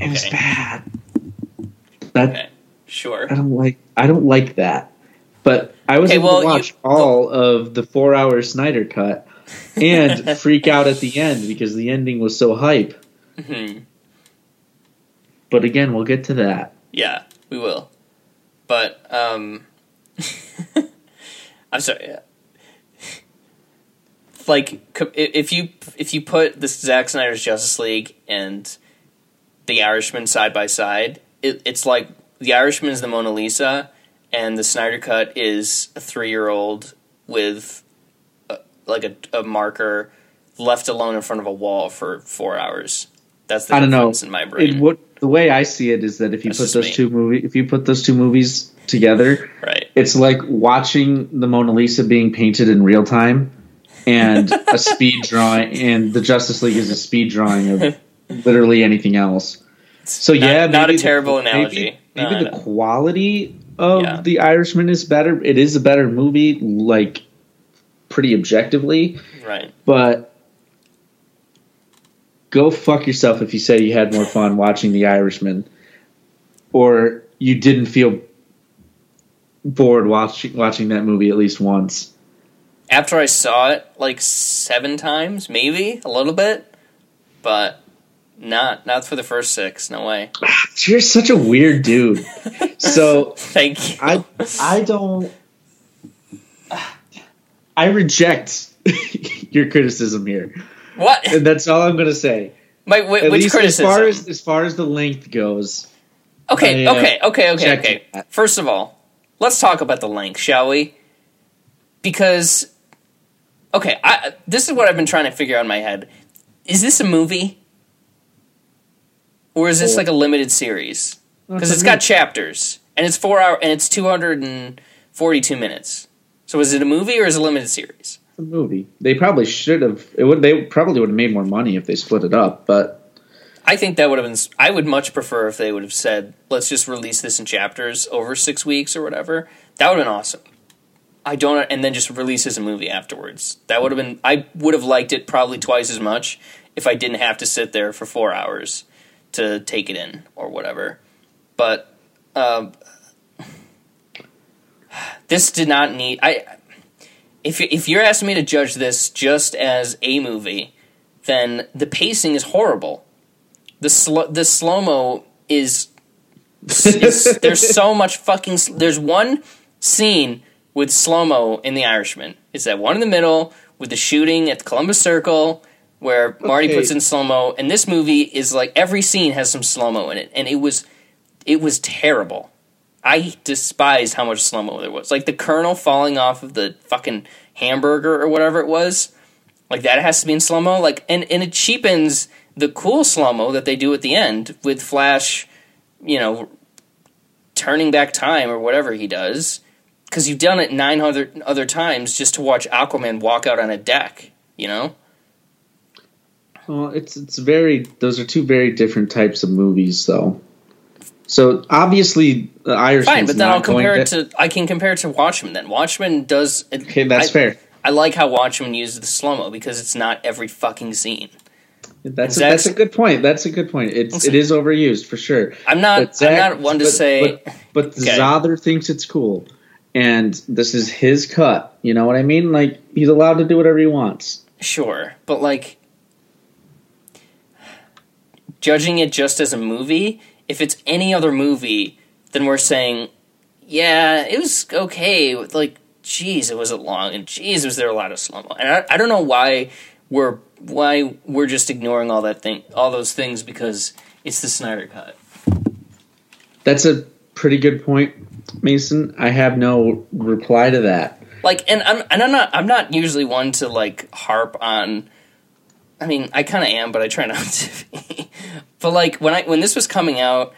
It was bad. That Okay, sure. I don't like. I don't like that. But I was Okay, able well, to you- watch all of the four-hour Snyder cut and freak out at the end because the ending was so hype. Mhm. But again, we'll get to that. Yeah, we will. But um, I'm sorry. Like if you if you put the Zack Snyder's Justice League and the Irishman side by side, it, it's like the Irishman is the Mona Lisa, and the Snyder cut is a three year old with a, like a, a marker left alone in front of a wall for four hours. That's the I don't know. difference in my brain. It, what the way I see it is that if you That's put those me. two movie, if you put those two movies together, right. it's like watching the Mona Lisa being painted in real time and a speed drawing, and the Justice League is a speed drawing of literally anything else. So Not- yeah, not a maybe the- terrible maybe- analogy. Maybe, No, I the quality of Yeah. the Irishman is better. It is a better movie, like pretty objectively, Right. but go fuck yourself if you say you had more fun watching The Irishman, or you didn't feel bored watching watching that movie at least once. after I saw it like seven times, maybe a little bit, but not not for the first six. No way. You're such a weird dude. so Thank you. I I don't I reject your criticism here. what? And that's all I'm gonna say. My, At which least criticism? as far as as far as the length goes. okay, I, uh, okay, okay, okay, okay. that. First of all, let's talk about the length, shall we? Because, okay, I, this is what I've been trying to figure out in my head. Is this a movie? Or is this like a limited series? because it's got chapters and it's four hour and it's 242 minutes so is it a movie or is it a limited series It's a movie. They probably should have. It would. They probably would have made more money if they split it up. But i think that would have been i would much prefer if they would have said let's just release this in chapters over six weeks or whatever that would have been awesome i don't and then just release as a movie afterwards that would have been i would have liked it probably twice as much if I didn't have to sit there for four hours to take it in or whatever. But uh, this did not need. I if if you're asking me to judge this just as a movie, then the pacing is horrible. The sl- the slow mo is, is there's so much fucking. sl- There's one scene with slow mo in The Irishman. It's that one in the middle with the shooting at the Columbus Circle where Marty Okay. puts in slow mo, and this movie is like every scene has some slow mo in it, and it was it was terrible. I despise how much slow mo there was. Like the Colonel falling off of the fucking hamburger or whatever it was. Like that has to be in slow mo. Like and and it cheapens the cool slow mo that they do at the end with Flash, you know, turning back time or whatever he does. Because you've done it nine hundred other times just to watch Aquaman walk out on a deck. You know. Well, it's it's very. Those are two very different types of movies, though. So obviously, the. Fine, but then I'll compare it to. I can compare it to Watchmen. Then Watchmen does. Okay, that's I- fair. I like how Watchmen uses the slow mo because it's not every fucking scene. That's a, that's a good point. That's a good point. It's it is overused for sure. I'm not. Zach- I'm not one to but- say. but, but Okay. Zother thinks it's cool, and this is his cut. You know what I mean? Like he's allowed to do whatever he wants. Sure, but like judging it just as a movie, if it's any other movie, then we're saying, yeah, it was okay. Like, geez, it wasn't long, and geez, was there a lot of slow mo? And I, I don't know why we're why we're just ignoring all that thing, all those things because it's the Snyder cut. That's a pretty good point, Mason. I have no reply to that. like and I'm and I'm not I'm not usually one to like harp on I mean I kind of am but I try not to be. but like when I when this was coming out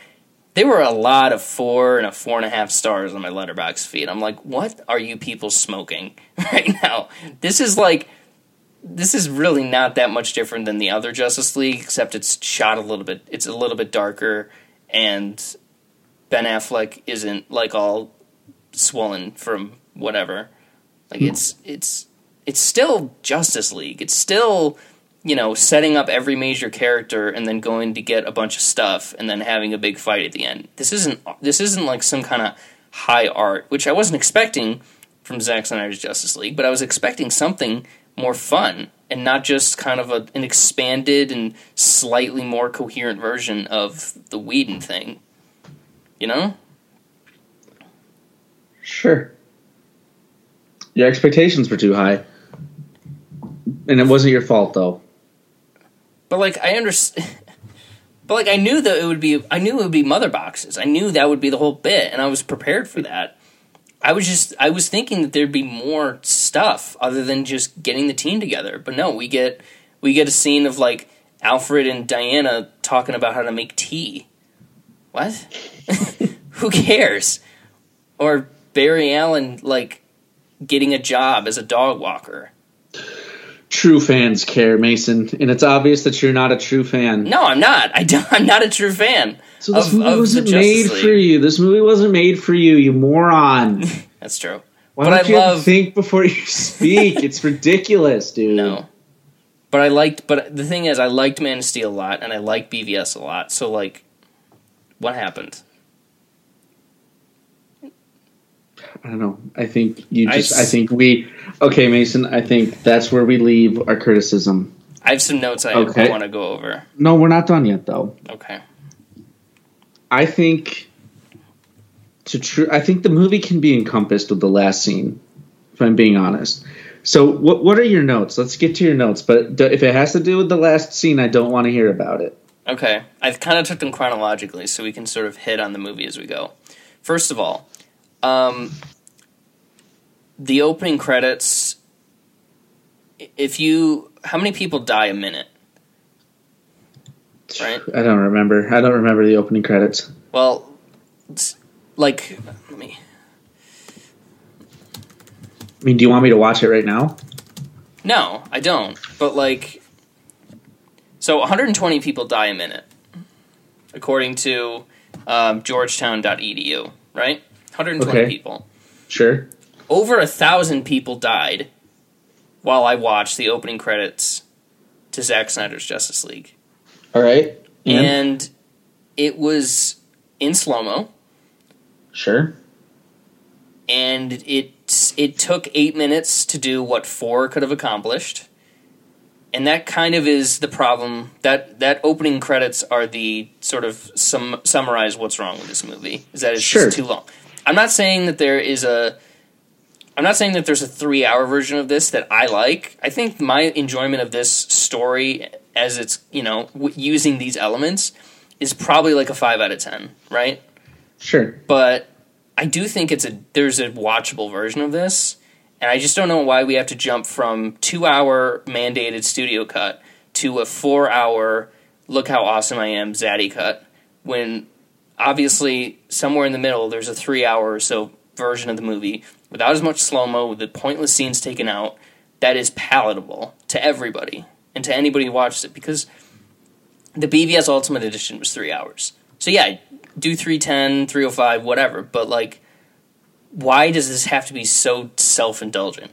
there were a lot of four and a four and a half stars on my Letterboxd feed. I'm like, what are you people smoking right now? This is like this is really not that much different than the other Justice League, except it's shot a little bit it's a little bit darker and Ben Affleck isn't like all swollen from whatever. Like hmm. it's it's it's still Justice League. It's still you know setting up every major character and then going to get a bunch of stuff and then having a big fight at the end. This isn't this isn't like some kind of high art, which I wasn't expecting from Zack Snyder's Justice League, but I was expecting something more fun and not just kind of a, an expanded and slightly more coherent version of the Whedon thing. You know? Sure. Your expectations were too high. And it wasn't your fault though. But like I understand, but like I knew that it would be. I knew it would be mother boxes. I knew that would be the whole bit, and I was prepared for that. I was just I was thinking that there'd be more stuff other than just getting the team together. But no, we get we get a scene of like Alfred and Diana talking about how to make tea. What? Who cares? Or Barry Allen like getting a job as a dog walker. True fans care, Mason, and it's obvious that you're not a true fan. No, I'm not. I don't, I'm not a true fan. So this of- movie of wasn't made League. for you. This movie wasn't made for you, you moron. That's true. Why But don't I you love- think before you speak? it's ridiculous, dude. No. But I liked, but the thing is, I liked Man of Steel a lot, and I liked BVS a lot. So, like, what happened? I don't know. I think you I just. s- I, think we. Okay, Mason. I think that's where we leave our criticism. I have some notes I, Okay. Want to go over. No, we're not done yet, though. Okay. I think to true. I think the movie can be encompassed with the last scene. If I'm being honest. So, what what are your notes? Let's get to your notes. But if it has to do with the last scene, I don't want to hear about it. Okay. I've kind of took them chronologically, so we can sort of hit on the movie as we go. First of all, um, the opening credits. If you, how many people die a minute? Right. I don't remember. I don't remember the opening credits. Well, like, let me. I mean, do you want me to watch it right now? No, I don't. But like, so 120 people die a minute, according to um, Georgetown.edu. Right, 120 Okay. people. Sure. Over a thousand people died while I watched the opening credits to Zack Snyder's Justice League, All right. and it was in slow mo, sure. and it it took eight minutes to do what four could have accomplished, and that kind of is the problem. That that opening credits are the sort of sum, summarize what's wrong with this movie is that it's Sure. just too long. I'm not saying that there is a. I'm not saying that there's a three hour version of this that I like. I think my enjoyment of this story, as it's you know w- using these elements, is probably like a five out of ten, right? Sure. but I do think it's a there's a watchable version of this, and I just don't know why we have to jump from two hour mandated studio cut to a four hour look how awesome I am zaddy cut when obviously somewhere in the middle there's a three hour or so version of the movie without as much slow mo with the pointless scenes taken out that is palatable to everybody and to anybody who watches it because the BVS Ultimate Edition was three hours. So yeah, do 310, 305, whatever. But like, why does this have to be so self indulgent?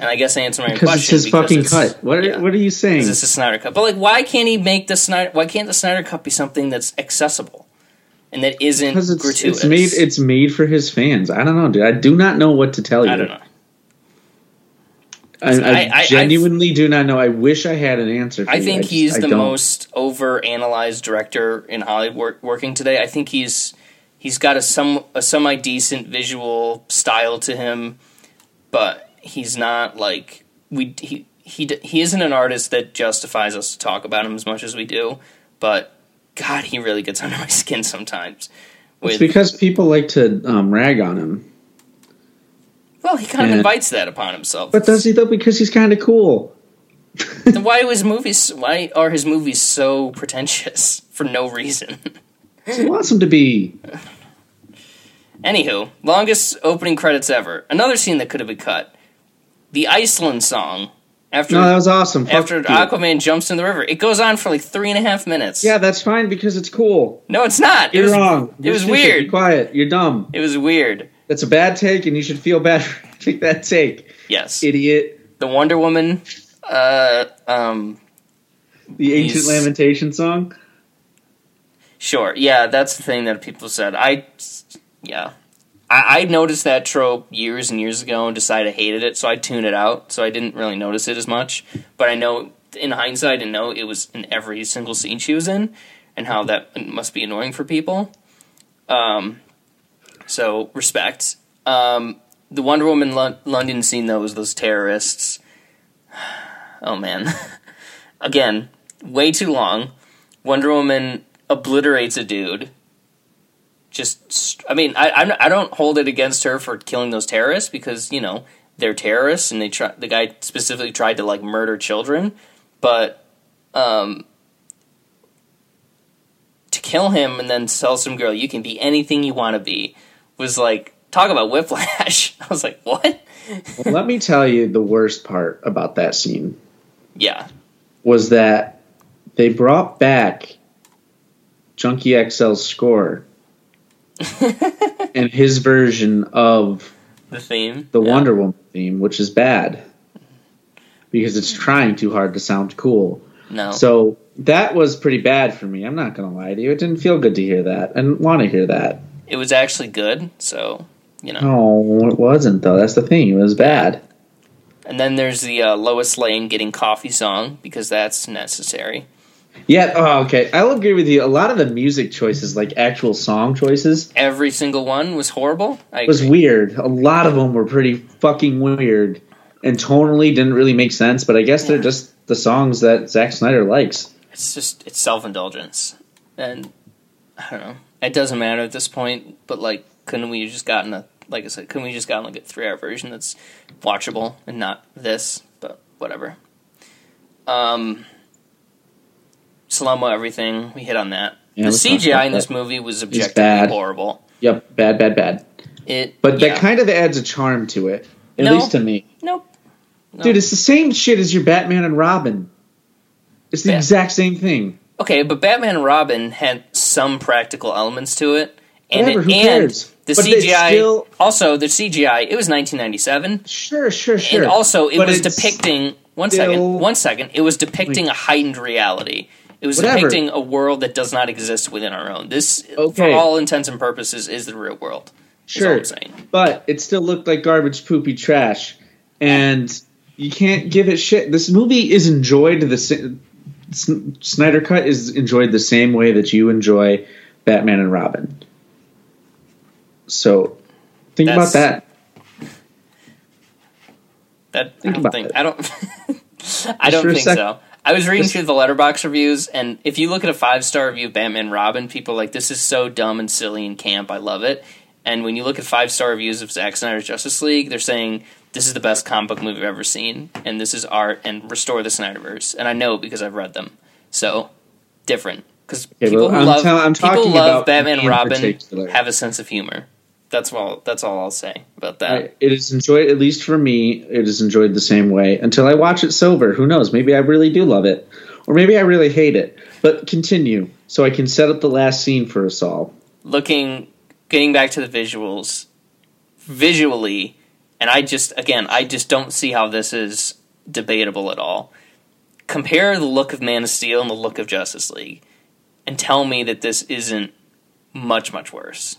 And I guess I answer my own Because it's question his because fucking it's- cut. What, yeah. what are you saying? Is this a Snyder cut? But like, why can't he make the Snyder? Why can't the Snyder cut be something that's accessible and that isn't Because it's, gratuitous? it's made it's made for his fans. I don't know, dude. I do not know what to tell you. I don't know. I, I, I- I- genuinely do not know. I wish I had an answer. For I think just- he's I the don't. most over analyzed director in Hollywood work, working today. I think he's he's got a some a semi decent visual style to him, but he's not like we he he he isn't an artist that justifies us to talk about him as much as we do. But God, he really gets under my skin sometimes. It's because people like to um, rag on him. well, he kind of invites that upon himself. But does he though? Because he's kind of cool. Then why are his movies? Why are his movies so pretentious for no reason? He wants them to be. Anywho, longest opening credits ever. Another scene that could have been cut. The Iceland song after No, that was awesome. Fuck after you. Aquaman jumps in the river. It goes on for like three and a half minutes. Yeah, that's fine because it's cool. No, it's not. You're it was, wrong. It You're was stupid. weird. Be quiet. You're dumb. It was weird. That's a bad take, and you should feel bad for taking that take, Yes. idiot. the Wonder Woman. Uh, um, The ancient lamentation song. Sure. Yeah, that's the thing that people said. I, yeah, I, I noticed that trope years and years ago and decided I hated it, so I tuned it out. So I didn't really notice it as much. But I know, in hindsight, I know it was in every single scene she was in, and how that must be annoying for people. Um, so respect. Um, the Wonder Woman Lon- London scene though was those terrorists. Oh man, again, way too long. Wonder Woman obliterates a dude. Just, I mean, I I'm, I don't hold it against her for killing those terrorists because you know they're terrorists and they try. The guy specifically tried to like murder children, but um, to kill him and then tell some girl you can be anything you want to be was like talk about whiplash. I was like, what? Well, let me tell you the worst part about that scene Yeah, was that they brought back Junkie XL's score and his version of the theme. the Yeah. Wonder Woman theme, which is bad because it's trying too hard to sound cool. No, So that was pretty bad for me. I'm not going to lie to you. It didn't feel good to hear that. I didn't want to hear that. it was actually good. So you know. No, it wasn't though. That's the thing. It was bad. And then there's the uh, Lois Lane getting coffee song because that's necessary. Yeah. Oh, okay. I'll agree with you. A lot of the music choices, like actual song choices, Every single one was horrible. I was agree. weird. A lot of them were pretty fucking weird, and tonally didn't really make sense. But I guess they're just the songs that Zack Snyder likes. It's just it's self indulgence, and I don't know. It doesn't matter at this point. But like, couldn't we have just gotten a like I said? Couldn't we just gotten like a three hour version that's watchable and not this? But whatever. Um, slow everything. We hit on that. Yeah, the CGI in this that. movie was bad. objectively horrible. Yep. Bad. Bad. Bad. It, But yeah. that kind of adds a charm to it, at No. least to me. nope. No. Dude, it's the same shit as your Batman and Robin. It's the exact same thing. Okay, but Batman and Robin had some practical elements to it, and Whatever, it, and the But CGI. still- Also, the CGI. It was 1997, Sure, sure, sure. and also it But was depicting one still- second, one second. It was depicting a heightened reality. It was Whatever. depicting a world that does not exist within our own. This, for all intents and purposes, is the real world. Sure, but it still looked like garbage, poopy trash, and you can't give it shit. This movie is enjoyed the sa- Snyder Cut is enjoyed the same way that you enjoy Batman and Robin. So think That's- about that. That Think I don't think. I don't. I don't think so. I was reading Just- through the Letterboxd reviews, and if you look at a five star review of Batman Robin, people are like this is so dumb and silly and camp. I love it. And when you look at five star reviews of Zack Snyder's Justice League, they're saying this is the best comic book movie I've ever seen, and this is art and restore the Snyderverse. And I know because I've read them. So different because Okay, people well, who I'm love I'm people talking love about Batman Robin particular. have a sense of humor. That's all. That's all I'll say about that. It is enjoyed, at least for me, it is enjoyed the same way until I watch it sober. Who knows? Maybe I really do love it, or maybe I really hate it. But continue, so I can set up the last scene for us all. looking getting back to the visuals visually and i just again i just don't see how this is debatable at all compare the look of man of steel and the look of justice league and tell me that this isn't much much worse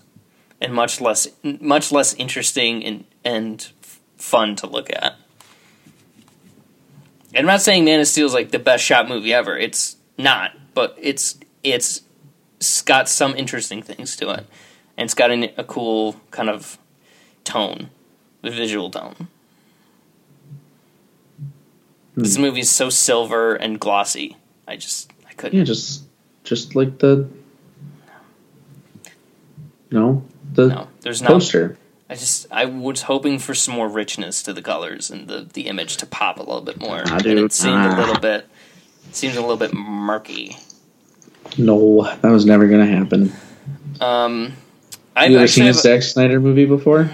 and much less much less interesting and and fun to look at and i'm not saying man of steel is like the best shot movie ever it's not but it's it's it's got some interesting things to it, and it's got an, a cool kind of tone, the visual tone. This Hmm. movie is so silver and glossy. I just I couldn't. Yeah, just just like the no the no, there's not. poster. I just I was hoping for some more richness to the colors and the the image to pop a little bit more, Ah, and it seemed ah. a little bit seems a little bit murky. No, that was never going to happen. Um, I've you ever seen a Zack Snyder movie before?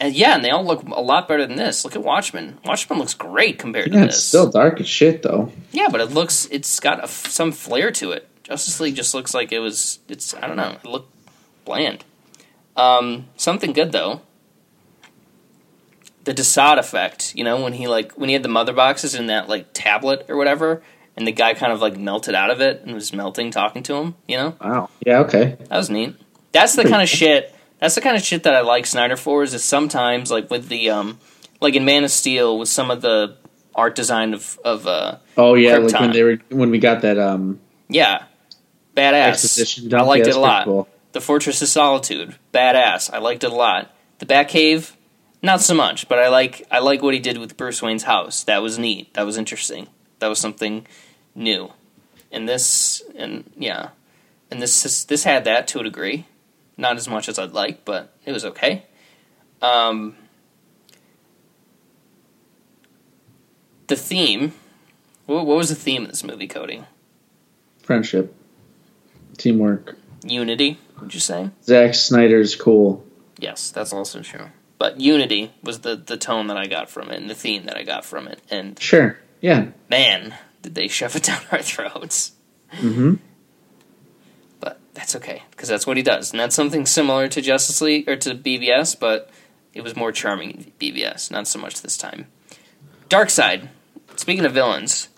and yeah, and they all look a lot better than this. Look at Watchmen. Watchmen looks great compared Yeah, to this. it's still dark as shit though. Yeah, but it looks it's got a some flair to it. Justice League just looks like it was it's I don't know, it looked bland. Um, something good though. The Desaad effect, you know, when he like when he had the mother boxes in that like tablet or whatever, and the guy kind of like melted out of it and was melting talking to him, you know? Wow. Yeah. Okay. That was neat. That's the kind of shit. That's the kind of shit that I like Snyder for. Is that sometimes, like with the, um, like in Man of Steel, with some of the art design of of uh, Oh yeah, like when they were when we got that um yeah, badass. I liked Yeah, it a lot. Cool. The Fortress of Solitude, badass. I liked it a lot. The Batcave, not so much, but I like I like what he did with Bruce Wayne's house. That was neat. That was interesting. That was something new. And this, and yeah, and this this had that to a degree, not as much as I'd like, but it was okay. Um, the theme. What, what was the theme of this movie, Cody? Friendship, teamwork. Unity. Would you say? Zack Snyder's cool. Yes, that's also true. But unity was the, the tone that I got from it and the theme that I got from it. And Sure. Yeah. man, did they shove it down our throats. Mm-hmm. But that's okay, because that's what he does. And that's something similar to Justice League, or to BVS, but it was more charming in BVS, not so much this time. Darkseid. Speaking of villains,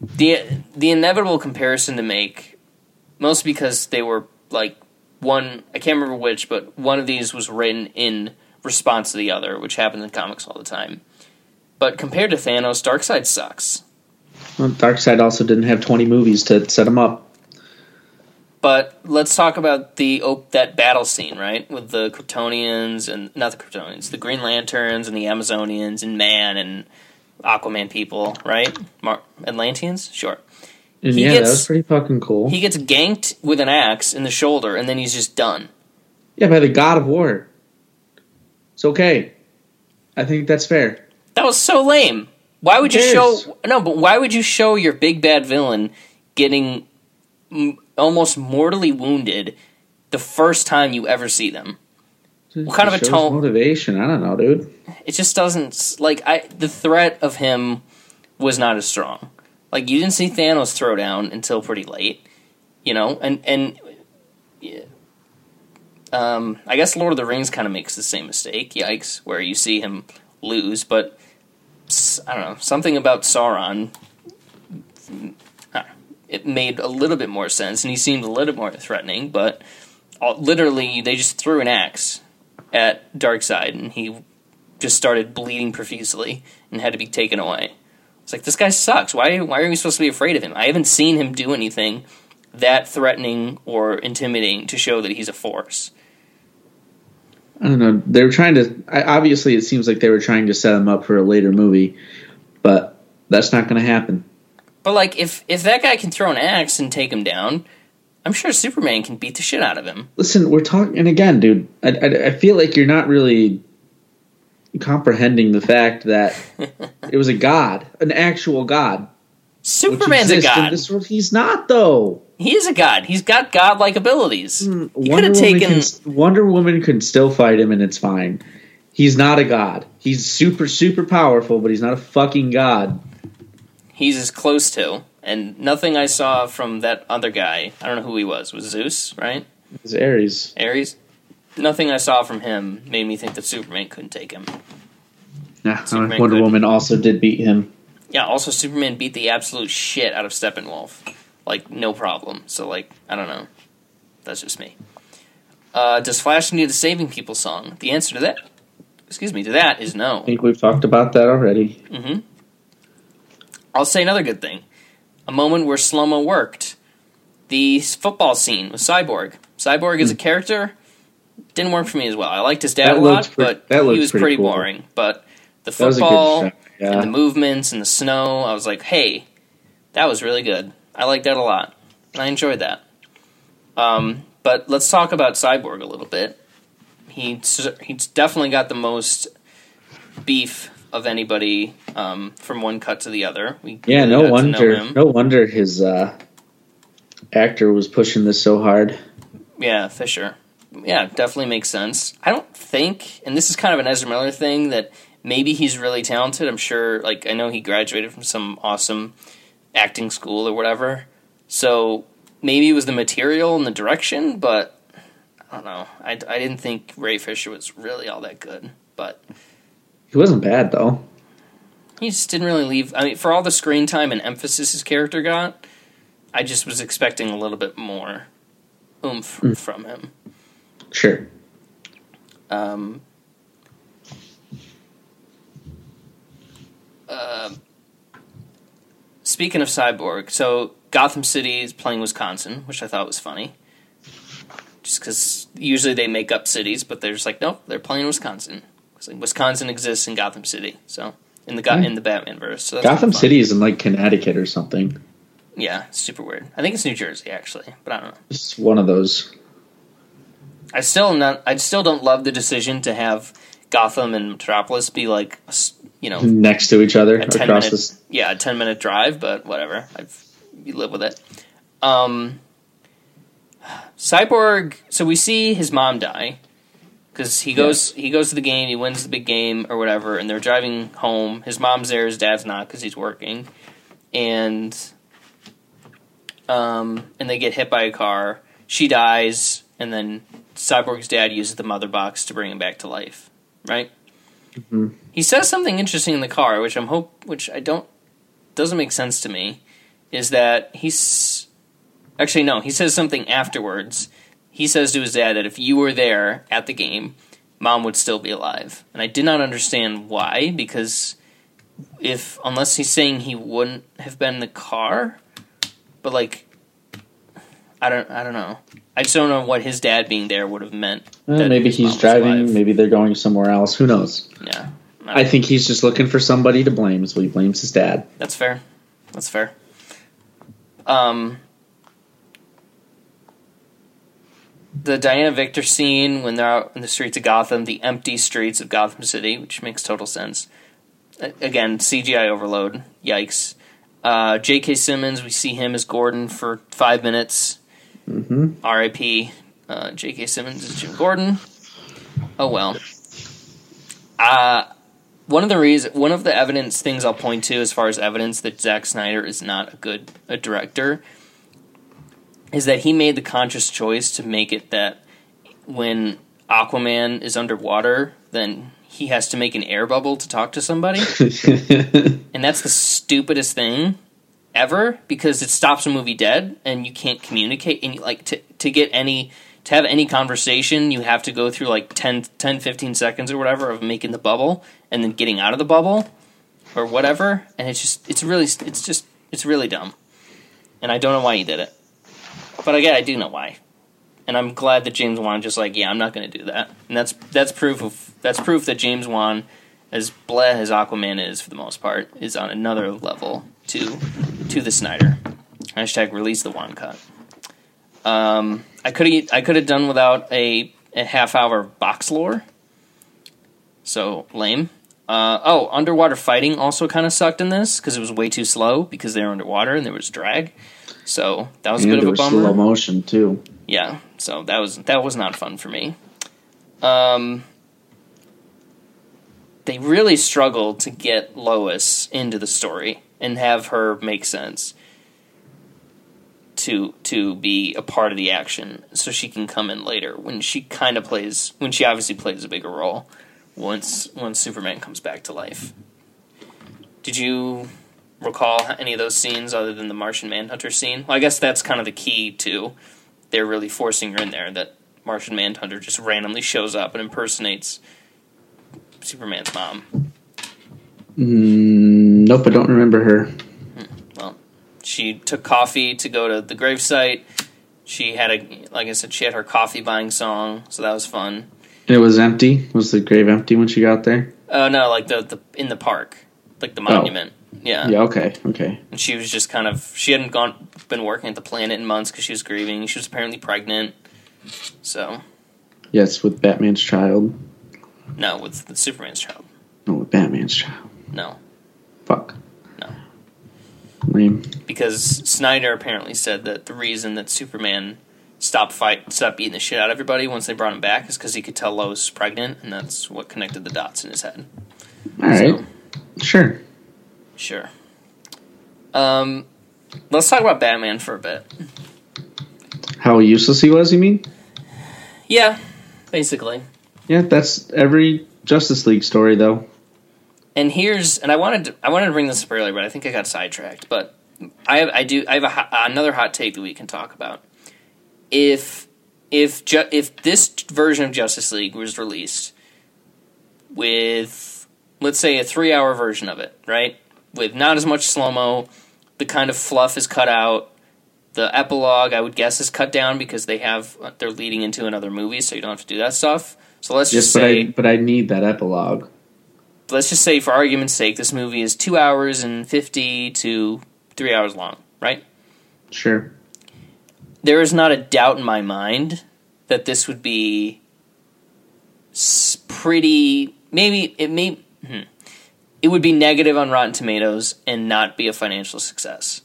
the the inevitable comparison to make, mostly because they were like one I can't remember which, but one of these was written in response to the other, which happens in comics all the time. But compared to Thanos, Darkseid sucks. Well, Darkseid also didn't have 20 movies to set him up. But let's talk about the op- that battle scene, right, with the Kryptonians and not the Kryptonians, the Green Lanterns and the Amazonians and Man and Aquaman people, right? Mar- Atlanteans, sure. And He yeah, gets- that was pretty fucking cool. He gets ganked with an axe in the shoulder, and then he's just done. yeah, by the God of War. It's okay. I think that's fair. That was so lame. Why would you show no? But why would you show your big bad villain getting m- almost mortally wounded the first time you ever see them? What kind of a tone- Motivation. I don't know, dude. it just doesn't like I the threat of him was not as strong. Like you didn't see Thanos throw down until pretty late, you know, and and yeah. um, I guess Lord of the Rings kind of makes the same mistake. Yikes, where you see him lose, but I don't know something about Sauron. uh, It made a little bit more sense, and he seemed a little more threatening. But all, literally, they just threw an axe at Darkseid, and he just started bleeding profusely and had to be taken away. It's like this guy sucks. Why? Why are we supposed to be afraid of him? I haven't seen him do anything that threatening or intimidating to show that he's a force. I don't know. They were trying to. I, obviously, it seems like they were trying to set him up for a later movie, but that's not going to happen. But like, if if that guy can throw an axe and take him down, I'm sure Superman can beat the shit out of him. Listen, we're talking, and again, dude, I, I, I feel like you're not really comprehending the fact that it was a god, an actual god. Superman's a god. He's not though. He is a god. He's got godlike abilities. Hmm, he could Wonder have Woman taken. can, Wonder Woman can still fight him, and it's fine. He's not a god. He's super, super powerful, but he's not a fucking god. He's as close to, and nothing I saw from that other guy. I don't know who he was. Was Zeus right? It was Ares. Ares. Nothing I saw from him made me think that Superman couldn't take him. Yeah, Superman Wonder could. Woman also did beat him. Yeah. Also, Superman beat the absolute shit out of Steppenwolf, like no problem. So, like, I don't know. That's just me. Uh, does Flash need a saving people song? The answer to that, excuse me, to that is no. I think we've talked about that already. Mm-hmm. I'll say another good thing. A moment where slow worked. The football scene with Cyborg. Cyborg is a character didn't work for me as well. I liked his dad. That a lot, but he was pretty pretty cool. boring. But the That was a good football yeah. and the movements and the snow, I was like, hey, that was really good. I liked that a lot. And I enjoyed that. Um, but let's talk about Cyborg a little bit. He's, he's definitely got the most beef of anybody um, from one cut to the other. We Yeah, no got to know wonder. No wonder his uh, actor was pushing this so hard. Yeah, Fisher. Yeah, definitely makes sense. I don't think, and this is kind of an Ezra Miller thing, that maybe he's really talented. I'm sure, like, I know he graduated from some awesome acting school or whatever. So maybe it was the material and the direction, but I don't know. I, I didn't think Ray Fisher was really all that good. But He wasn't bad though. he just didn't really leave. I mean, for all the screen time and emphasis his character got, I just was expecting a little bit more oomph Mm. from him. Sure. Um, uh, speaking of Cyborg, so Gotham City is playing Wisconsin, which I thought was funny. Just because usually they make up cities, but they're just like, nope, they're playing Wisconsin. It's like Wisconsin exists in Gotham City, so in the Go- Yeah. in the Batman verse. So Gotham. City is in like Connecticut or something. yeah, super weird. I think it's New Jersey actually, but I don't know. It's one of those. I still not. I still don't love the decision to have Gotham and Metropolis be like, you know, next to each other across minute, this. yeah, a ten minute drive, but whatever. I've you live with it. Um, Cyborg. So we see his mom die because he goes he goes to the game, he wins the big game or whatever, and they're driving home. His mom's there, his dad's not because he's working, and um, and they get hit by a car. She dies, and then Cyborg's dad uses the mother box to bring him back to life. Right. Mhm. He says something interesting in the car, which I'm hope, which I don't doesn't make sense to me. Is that he's actually no? He says something afterwards. He says to his dad that if you were there at the game, mom would still be alive, and I did not understand why. Because if unless he's saying he wouldn't have been in the car, but like I don't I don't know. I just don't know what his dad being there would have meant. Eh, maybe he's driving. alive. Maybe they're going somewhere else. Who knows? Yeah, I think he's just looking for somebody to blame, so he blames his dad. That's fair. That's fair. Um, the Diana Victor scene when they're out in the streets of Gotham, the empty streets of Gotham City, which makes total sense. Again, CGI overload. Yikes. Uh, J.K. Simmons, we see him as Gordon for five minutes. Hmm R.I.P. Uh, J.K. Simmons is Jim Gordon. Oh well. Uh, one of the reason, one of the evidence things I'll point to as far as evidence that Zack Snyder is not a good a director is that he made the conscious choice to make it that when Aquaman is underwater, then he has to make an air bubble to talk to somebody, and that's the stupidest thing ever because it stops a movie dead and you can't communicate and you, like to to get any to have any conversation you have to go through like 10, 10 15 seconds or whatever of making the bubble and then getting out of the bubble or whatever and it's just it's really it's just it's really dumb. And i don't know why he did it. But again i do know why. And i'm glad that james wan just like yeah i'm not going to do that. And that's that's proof of that's proof that james wan as bleh as aquaman is for the most part is on another level to to the snyder hashtag release the wan cut um, I could have I could have done without a, a half hour box lore. So lame. Uh, oh, underwater fighting also kind of sucked in this because it was way too slow because they were underwater and there was drag. So that was and a bit of a bummer. slow motion too. Yeah, so that was that was not fun for me. Um, they really struggled to get Lois into the story and have her make sense to to be a part of the action, so she can come in later when she kind of plays when she obviously plays a bigger role once once Superman comes back to life. Did you recall any of those scenes other than the Martian Manhunter scene? Well, I guess that's kind of the key to they're really forcing her in there. That Martian Manhunter just randomly shows up and impersonates Superman's mom. Mm, nope, I don't remember her. Well, she took coffee to go to the gravesite. She had a, like I said, she had her coffee buying song, so that was fun. It was empty. Was the grave empty when she got there? Oh no, like the, the in the park, like the monument. Yeah. Yeah. Okay. Okay. And she was just kind of she hadn't gone been working at the planet in months because she was grieving. She was apparently pregnant. So Yes, with Batman's child. no, with, with Superman's child. No, with Batman's child. No, Fuck. No. Lame. because Snyder apparently said that the reason that Superman stopped fight stopped beating the shit out of everybody once they brought him back is because he could tell Lois was pregnant, and that's what connected the dots in his head. All right. So, Sure. sure. Um, let's talk about Batman for a bit. How useless he was, you mean? Yeah, basically. Yeah, that's every Justice League story, though. And here's and I wanted to, I wanted to bring this up earlier, but I think I got sidetracked. But I have I do I have a, another hot take that we can talk about. If if ju- if this version of Justice League was released with let's say a three hour version of it, right, with not as much slow mo, the kind of fluff is cut out. The epilogue, I would guess, is cut down because they have they're leading into another movie, so you don't have to do that stuff. So let's Yes, just but say I but I need that epilogue. Let's just say for argument's sake this movie is two hours and 50 to three hours long right Sure. there is not a doubt in my mind that this would be pretty maybe it may hmm, it would be negative on rotten tomatoes and not be a financial success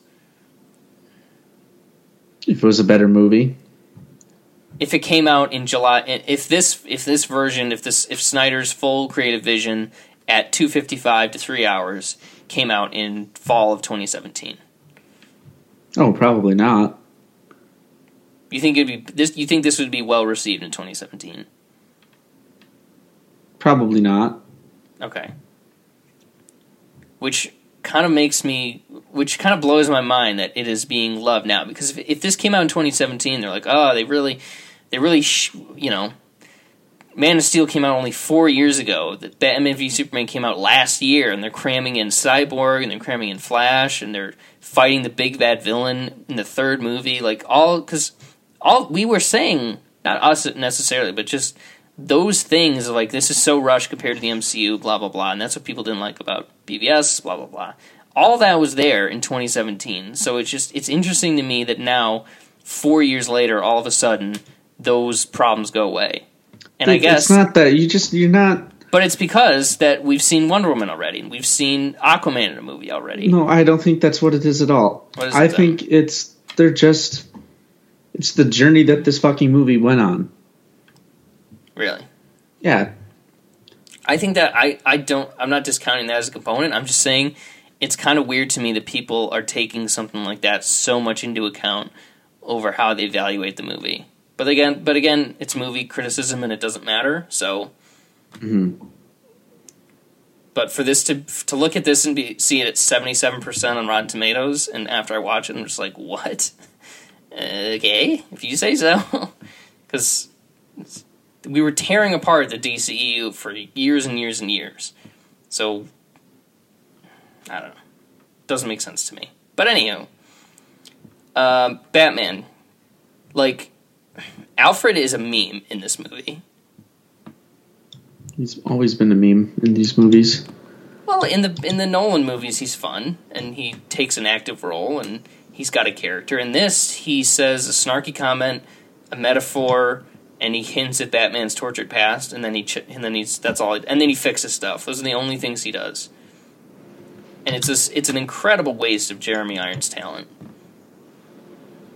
If it was a better movie. if it came out in july if this if this version if this if snyder's full creative vision at 255 to 3 hours came out in fall of 2017 Oh, probably not. You think it'd be this? You think this would be well received in 2017? Probably not. Okay. Which kind of makes me, which kind of blows my mind that it is being loved now. Because if, if this came out in 2017, they're like, oh, they really, they really, sh- you know, Man of Steel came out only four years ago. The Batman v Superman came out last year, and they're cramming in Cyborg, and they're cramming in Flash, and they're fighting the big bad villain in the third movie. Like all, because all we were saying, not us necessarily, but just those things. Like this is so rushed compared to the MCU, blah blah blah, and that's what people didn't like about BVS, blah blah blah. All that was there in 2017. So it's just it's interesting to me that now, four years later, all of a sudden those problems go away. And I guess it's not that you just you're not. but it's because that we've seen Wonder Woman already, and we've seen Aquaman in a movie already. No, I don't think that's what it is at all. Is it I then? think it's they're just. It's the journey that this fucking movie went on. Really, Yeah, I think that I I don't. I'm not discounting that as a component. I'm just saying it's kind of weird to me that people are taking something like that so much into account over how they evaluate the movie. But again, but again, it's movie criticism and it doesn't matter. So Mhm. But for this to to look at this and be see it at seventy seven percent on Rotten Tomatoes, and after I watch it, I'm just like, what? Okay, if you say so, because we were tearing apart the DCEU for years and years and years. So I don't know. Doesn't make sense to me. But anyhow, uh, Batman. Like Alfred is a meme in this movie. He's always been a meme in these movies. Well, in the in the Nolan movies, he's fun and he takes an active role and he's got a character. In this, he says a snarky comment, a metaphor, and he hints at Batman's tortured past, and then he ch- and then he's that's all, and then he fixes stuff. Those are the only things he does, and it's this it's an incredible waste of Jeremy Irons' talent.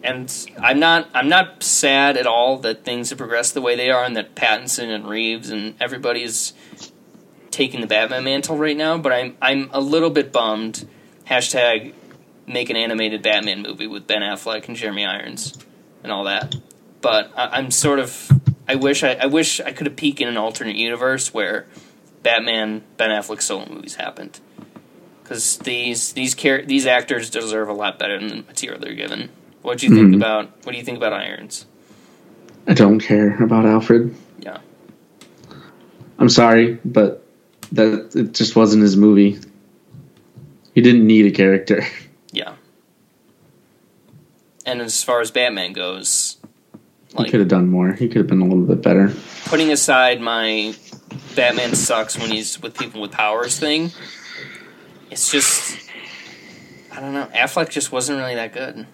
And I'm not I'm not sad at all that things have progressed the way they are, and that Pattinson and Reeves and everybody's taking the Batman mantle right now. But I'm I'm a little bit bummed. Hashtag make an animated Batman movie with Ben Affleck and Jeremy Irons and all that but I, am sort of. I wish I, I wish I could have peeked in an alternate universe where Batman Ben Affleck solo movies happened, because these these char- these actors deserve a lot better than the material they're given. What do you think Mhm. about What do you think about Irons? I don't care about Alfred. Yeah, I'm sorry, but that it just wasn't his movie. He didn't need a character. yeah. And as far as Batman goes, He could have done more. He could have been a little bit better. putting aside my Batman sucks when he's with people with powers thing, it's just I don't know. Affleck just wasn't really that good.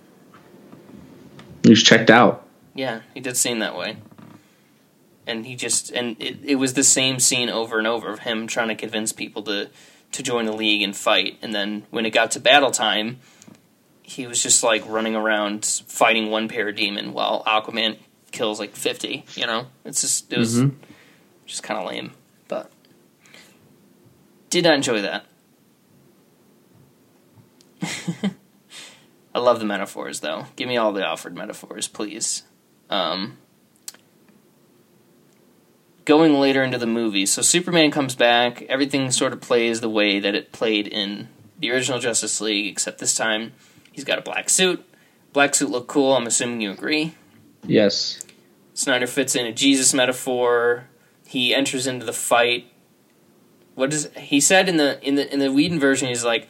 He was checked out. Yeah, he did seem that way. And he just and it, it was the same scene over and over of him trying to convince people to to join the league and fight. And then when it got to battle time, he was just like running around fighting one parademon while Aquaman kills like fifty. You know, it's just it was Mhm. just kind of lame. But did not enjoy that. I love the metaphors though. Give me all the Alfred metaphors, please. Um, going later into the movie, so Superman comes back. Everything sort of plays the way that it played in the original Justice League, except this time he's got a black suit. Black suit look cool. I'm assuming you agree. Yes. Snyder fits in a Jesus metaphor. He enters into the fight. What does he said in the in the in the Whedon version? He's like,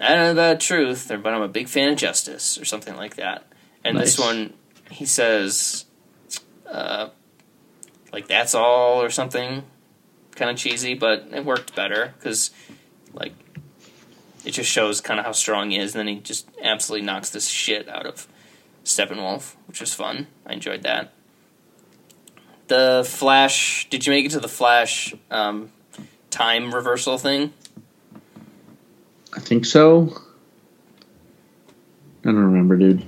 I don't know about truth, or, but I'm a big fan of justice, or something like that. And this one, he says, uh, like that's all, or something, kind of cheesy, but it worked better because, like, it just shows kind of how strong he is. And then he just absolutely knocks this shit out of Steppenwolf, which was fun. I enjoyed that. The Flash. Did you make it to the Flash um, time reversal thing? I think so. I don't remember, dude.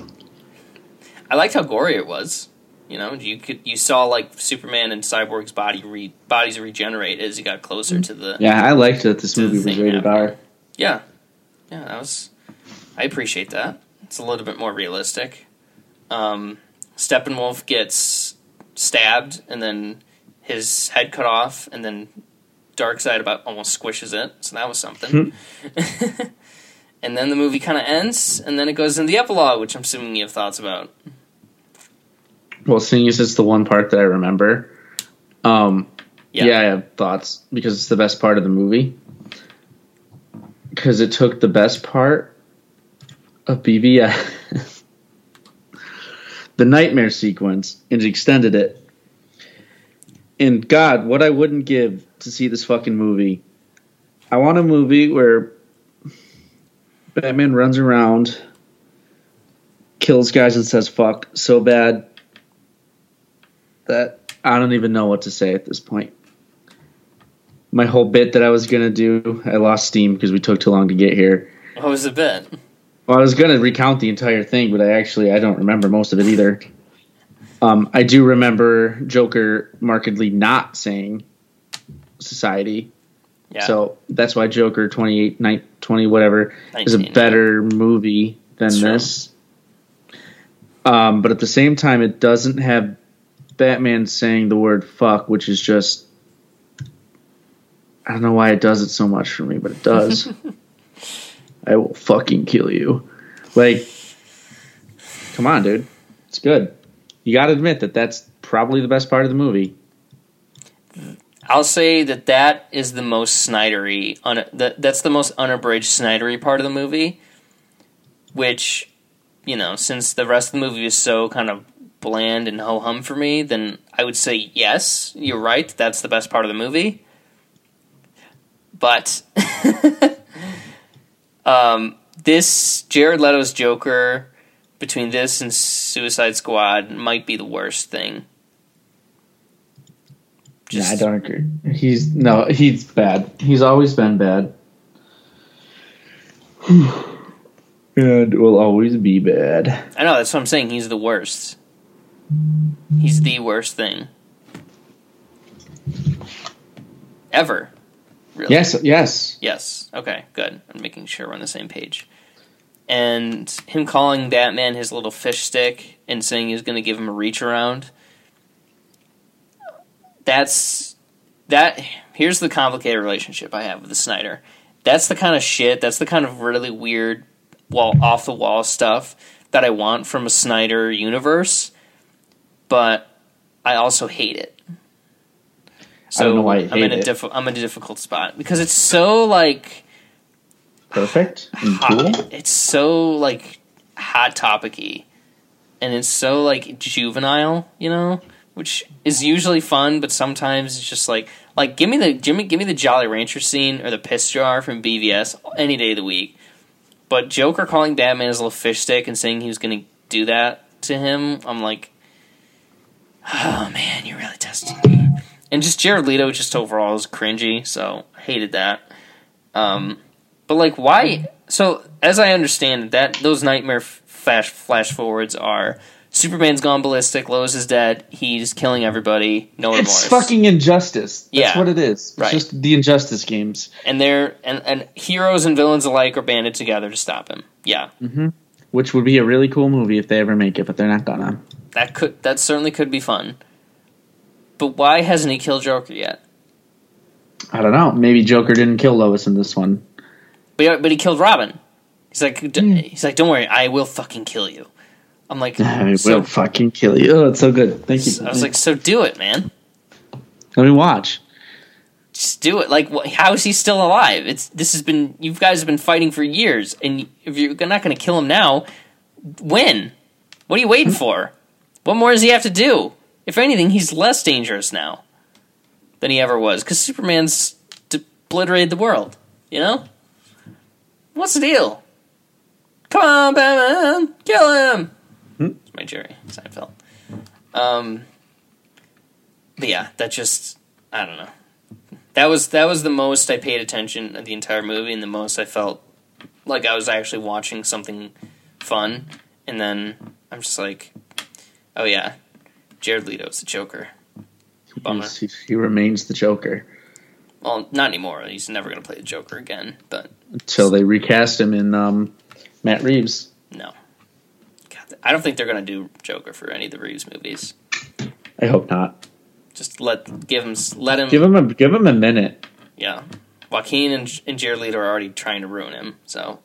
I liked how gory it was. You know, you could you saw like Superman and Cyborg's body re, bodies regenerate as he got closer to the Yeah, I liked that this movie was rated. R. Yeah, yeah, that was. I appreciate that. It's a little bit more realistic. Um, Steppenwolf gets stabbed and then his head cut off, and then Darkseid about almost squishes it. So that was something. and then the movie kind of ends, and then it goes into the epilogue, which I'm assuming you have thoughts about. Well, seeing as it's the one part that I remember, um, Yeah. yeah. I have thoughts because it's the best part of the movie. Because it took the best part of BVS, the nightmare sequence, and extended it. And God, what I wouldn't give to see this fucking movie. I want a movie where Batman runs around, kills guys, and says fuck so bad that I don't even know what to say at this point. My whole bit that I was gonna do, I lost steam because we took too long to get here. What was the bit? Well, I was gonna recount the entire thing, but I actually I don't remember most of it either. Um, I do remember Joker markedly not saying society, Yeah. so that's why Joker 28, 9, 20, whatever is a 19, better movie than That's this. Um, but at the same time, it doesn't have Batman saying the word "fuck," which is just I don't know why it does it so much for me, but it does. I will fucking kill you. Like, come on, dude. It's good. You got to admit that that's probably the best part of the movie. I'll say that that is the most Snydery. Un- that that's the most unabridged Snydery part of the movie. Which, you know, since the rest of the movie is so kind of bland and ho hum for me, then I would say yes, you're right. That's the best part of the movie. But um, this Jared Leto's Joker between this and Suicide Squad might be the worst thing. Yeah, I don't agree. He's no, he's bad. He's always been bad. and will always be bad. I know that's what I'm saying. He's the worst. He's the worst thing ever. Really? Yes, yes. Yes. Okay. Good. I'm making sure we're on the same page. And him calling Batman his little fish stick and saying he's going to give him a reach around. That's that. Here's the complicated relationship I have with the Snyder. That's the kind of shit. That's the kind of really weird, wall off the wall stuff that I want from a Snyder universe. But I also hate it. So I don't know why I'm in hate a it. diff- I'm in a difficult spot because it's so like Perfect and hot, cool. it's so like hot topicy, and it's so like juvenile, you know, which is usually fun, but sometimes it's just like like give me the Jimmy, give me the Jolly Rancher scene or the piss jar from BVS any day of the week. But Joker calling Batman his little fish stick and saying he was going to do that to him, I'm like, oh man, you're really testing me. And just Jared Leto, just overall is cringy, so I hated that. Um, but like, why? So as I understand it, that those nightmare flash flash forwards are Superman's gone ballistic, Lois is dead, he's killing everybody, no remorse. It's fucking injustice. That's Yeah. what it is. It's Right. just the injustice games. and they're and, and heroes and villains alike are banded together to stop him. Yeah, mm-hmm. Which would be a really cool movie if they ever make it, but they're not gonna. that could that certainly could be fun. But why hasn't he killed Joker yet? I don't know. Maybe Joker didn't kill Lois in this one. But but he killed Robin. He's like d- hmm. he's like, don't worry, I will fucking kill you. I'm like, I so- will fucking kill you. Oh, it's so good. Thank you. I was like, so do it, man. let me watch. Just do it. Like, wh- how is he still alive? It's this has been you guys have been fighting for years, and if you're not going to kill him now, when? What are you waiting hmm? for? What more does he have to do? If anything, he's less dangerous now than he ever was because Superman's obliterated the world. You know, what's the deal? Come on, Batman, kill him. It's my Jerry Seinfeld. Um, but yeah, that just I don't know. That was that was the most I paid attention of the entire movie, and the most I felt like I was actually watching something fun. And then I'm just like, oh yeah, Jared Leto's the Joker. Bummer. He, he remains the Joker Well, not anymore. He's never gonna play the Joker again. But until they recast him in um, Matt Reeves. I don't think they're gonna do Joker for any of the Reeves movies. I hope not. Just let give him let him Give him a give him a minute. yeah. Joaquin and, and Jared Leto are already trying to ruin him, so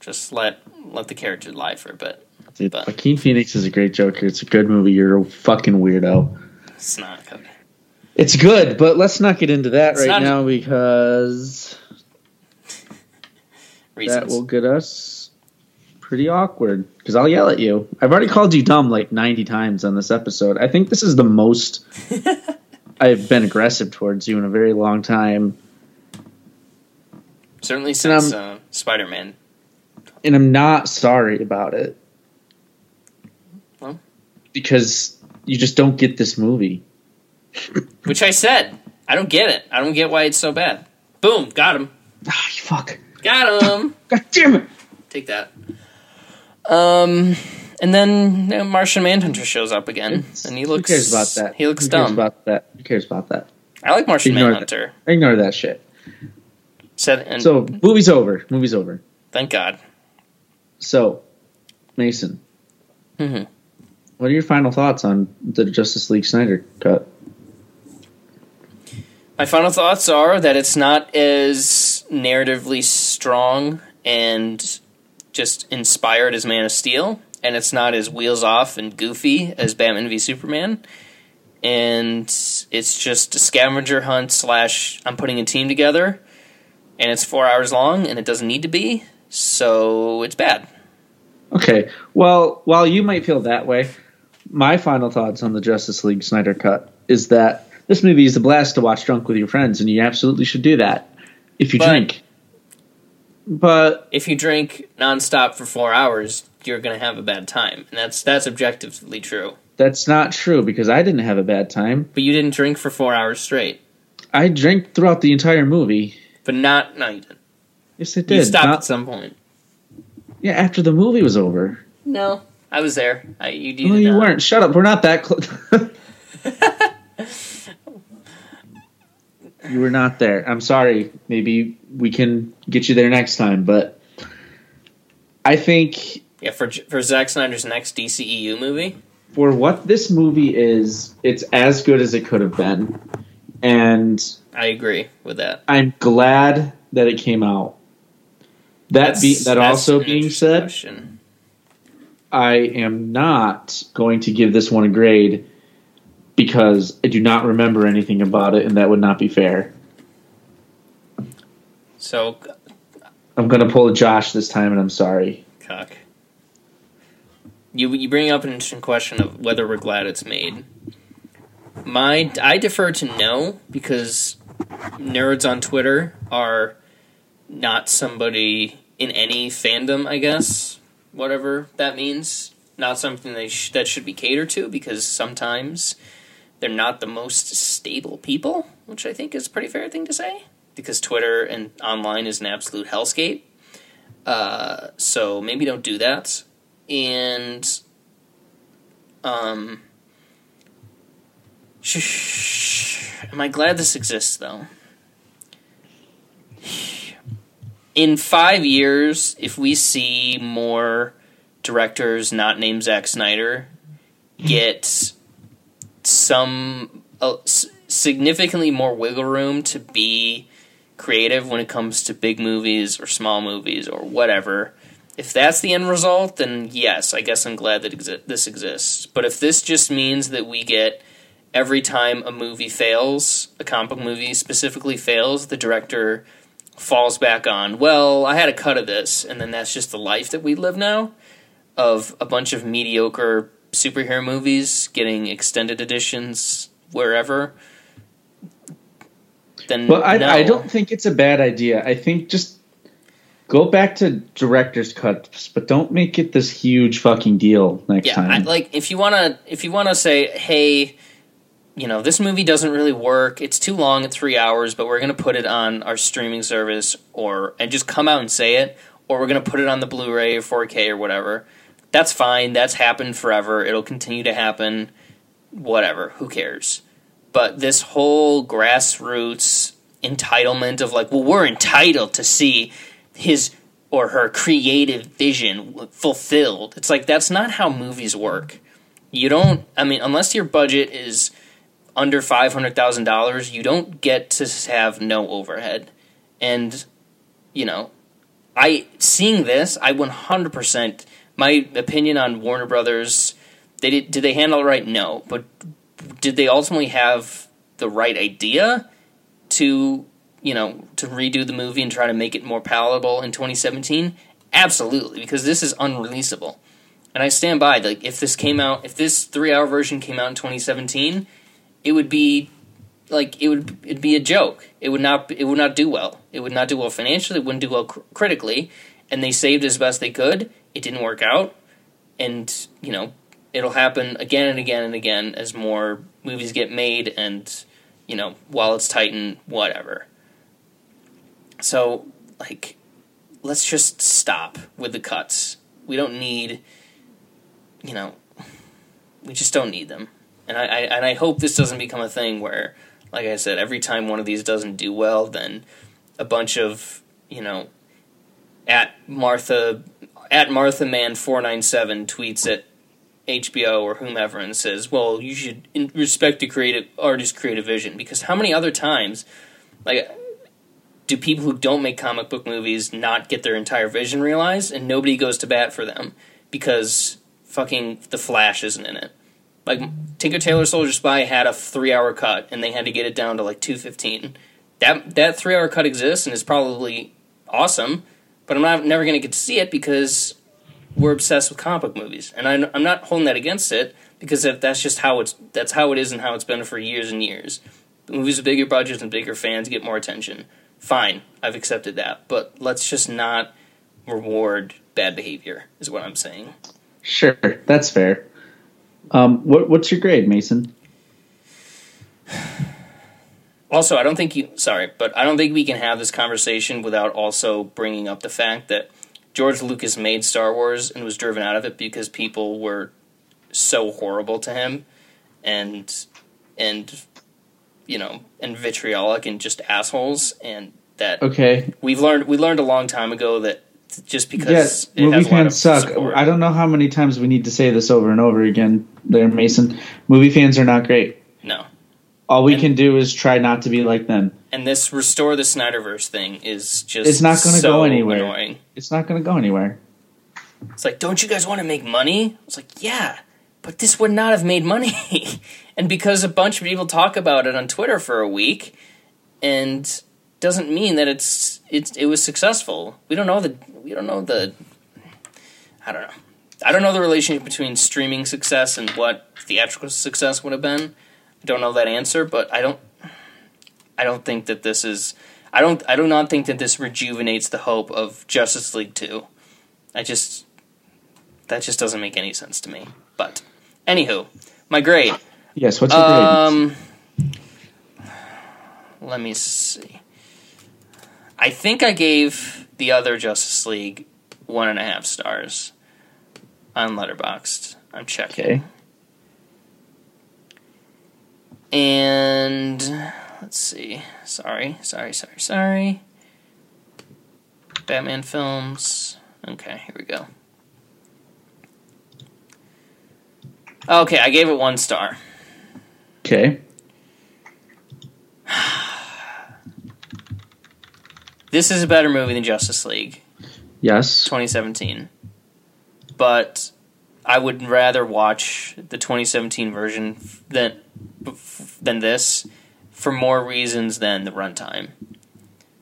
just let let the character lie for a bit. Dude, But- Joaquin Phoenix is a great Joker. It's a good movie. You're a fucking weirdo. It's not Cody. It's good, but let's not get into that It's right not- now because Reasons. that will get us pretty awkward. Because I'll yell at you. I've already called you dumb like 90 times on this episode. I think this is the most I've been aggressive towards you in a very long time. Certainly since uh, Spider Man. And I'm not sorry about it. Well? Because you just don't get this movie. Which I said. I don't get it. I don't get why it's so bad. Boom, got him. Ah, fuck. Got him. God damn it. Take that. Um, and then you know, Martian Manhunter shows up again, and he looks. Who cares about that? He looks Who cares dumb. about that? Who cares about that? I like Martian Ignore Manhunter. Ignore that shit. Said and So, movie's over. Movie's over. thank God. So, Mason, Mhm. what are your final thoughts on the Justice League Snyder cut? My final thoughts are that it's not as narratively strong and just inspired as Man of Steel, and it's not as wheels off and goofy as Batman v Superman. And it's just a scavenger hunt slash I'm putting a team together, and it's four hours long, and it doesn't need to be, so it's bad. Okay. Well, while you might feel that way, my final thoughts on the Justice League Snyder Cut is that this movie is a blast to watch drunk with your friends, and you absolutely should do that if you But- drink. But If you drink nonstop for four hours, you're gonna have a bad time, and that's that's objectively true. that's not true because I didn't have a bad time. But you didn't drink for four hours straight. I drank throughout the entire movie. But not no, you didn't. Yes, I You stopped Not- at some point. yeah, after the movie was over. No, I was there. I, you, you no, did you not. weren't. Shut up. We're not that close. you were not there. I'm sorry. Maybe we can get you there next time, but I think Yeah, for for Zack Snyder's next DCEU movie. for what this movie is, it's as good as it could have been. And I agree with that. I'm glad that it came out. That be, that also being said, question. I am not going to give this one a grade because I do not remember anything about it, and that would not be fair. So, I'm going to pull a Josh this time, and I'm sorry. cock. You you bring up an interesting question of whether we're glad it's made. My I defer to no because nerds on Twitter are not somebody in any fandom, I guess, whatever that means. Not something they sh- that should be catered to because sometimes they're not the most stable people, which I think is a pretty fair thing to say because Twitter and online is an absolute hellscape. Uh, so maybe don't do that. And um, am I glad this exists though? In five years, if we see more directors not named Zack Snyder get some uh, significantly more wiggle room to be creative when it comes to big movies or small movies or whatever. If that's the end result, then yes, I guess I'm glad that exi- this exists. But if this just means that we get every time a movie fails, a comic book movie specifically fails, the director falls back on, well, I had a cut of this, and then that's just the life that we live now of a bunch of mediocre superhero movies getting extended editions wherever. Then Well, I, no. I don't think it's a bad idea. I think just go back to director's cuts, but don't make it this huge fucking deal next yeah, time. I, like if you wanna if you wanna say, hey, you know, this movie doesn't really work. It's too long at three hours, but we're gonna put it on our streaming service, or and just come out and say it, or we're gonna put it on the Blu-ray or 4K or whatever. That's fine. That's happened forever. It'll continue to happen. Whatever. Who cares? But this whole grassroots entitlement of like, well, we're entitled to see his or her creative vision fulfilled. It's like that's not how movies work. You don't. I mean, unless your budget is under five hundred thousand dollars, you don't get to have no overhead. And you know, I seeing this, I one hundred percent. My opinion on Warner Brothers, they did. Did they handle it right? No, but did they ultimately have the right idea to you know to redo the movie and try to make it more palatable in 2017? Absolutely, because this is unreleasable, and I stand by. Like, if this came out, if this three-hour version came out in 2017, it would be like it would it'd be a joke. It would not it would not do well. It would not do well financially. It wouldn't do well cr- critically. And they saved as best they could. It didn't work out, and you know it'll happen again and again and again as more movies get made and you know while it's Titan whatever. So like let's just stop with the cuts. We don't need you know we just don't need them. And I, I and I hope this doesn't become a thing where like I said every time one of these doesn't do well then a bunch of you know at Martha at Martha Man four nine seven tweets at HBO or whomever and says, "Well, you should respect the creative artist's creative vision," because how many other times, like, do people who don't make comic book movies not get their entire vision realized, and nobody goes to bat for them because fucking The Flash isn't in it? Like Tinker Tailor Soldier Spy had a three hour cut, and they had to get it down to like two fifteen. That that three hour cut exists and is probably awesome, but I'm not never going to get to see it because we're obsessed with comic book movies, and I, I'm not holding that against it because that, that's just how it's that's how it is and how it's been for years and years. The movies with bigger budgets and bigger fans get more attention. Fine, I've accepted that, but let's just not reward bad behavior. Is what I'm saying. Sure, that's fair. Um, what, what's your grade, Mason? Also, I don't think you. Sorry, but I don't think we can have this conversation without also bringing up the fact that George Lucas made Star Wars and was driven out of it because people were so horrible to him, and and you know, and vitriolic and just assholes, and that Okay, we've learned we learned a long time ago that just because yes, it movie has a lot of fans suck. support- I don't know how many times we need to say this over and over again. There, Mason. Movie fans are not great. All we And- can do is try not to be like them. And this restore the Snyderverse thing is just It's not gonna so go anywhere. Annoying. It's not going to go anywhere. It's like, don't you guys want to make money? It's like, yeah, but this would not have made money. and because a bunch of people talk about it on Twitter for a week, and doesn't mean that it's it's it was successful. We don't know the we don't know the I don't know. I don't know the relationship between streaming success and what theatrical success would have been. I don't know that answer, but I don't I don't think that this is I don't I do not think that this rejuvenates the hope of Justice League 2. I just that just doesn't make any sense to me. But anywho, my grade. Yes, what's your grade? Um, let me see. I think I gave the other Justice League one and a half stars on Letterboxd. I'm checking. Okay. And let's see. Sorry, sorry, sorry, sorry. Batman films. Okay, here we go. Okay, I gave it one star. Okay. This is a better movie than Justice League Yes. 2017. But I would rather watch the 2017 version than than this for more reasons than the runtime.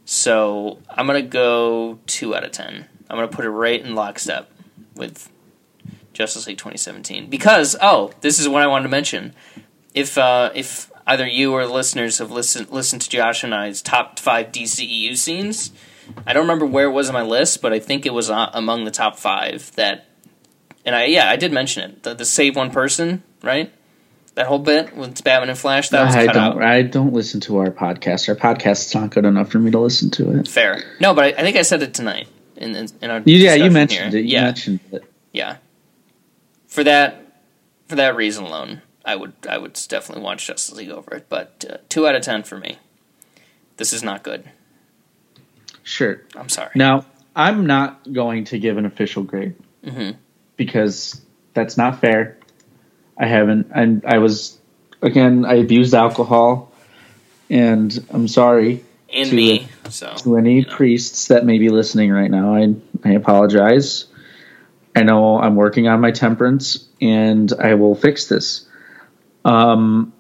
So I'm gonna go two out of ten. I'm gonna put it right in lockstep with Justice League 2017 because oh, this is what I wanted to mention. If uh, if either you or listeners have listened listened to Josh and I's top five DCEU scenes, I don't remember where it was on my list, but I think it was uh, among the top five. That and I yeah I did mention it. The, the save one person right. That whole bit with Batman and Flash that was I cut don't. out. I don't listen to our podcast. Our podcast's not good enough for me to listen to it. Fair. No, but I, I think I said it tonight in in, in our You, yeah, you mentioned here. it. You yeah, mentioned it. yeah. For that, for that reason alone, I would I would definitely watch Justice League over it. But uh, two out of ten for me. This is not good. Sure. I'm sorry. Now, I'm not going to give an official grade Mhm. Because that's not fair. I haven't. And I was again. I abused alcohol, and I'm sorry and to me. So to any you know. priests that may be listening right now. I I apologize. I know I'm working on my temperance, and I will fix this. Um,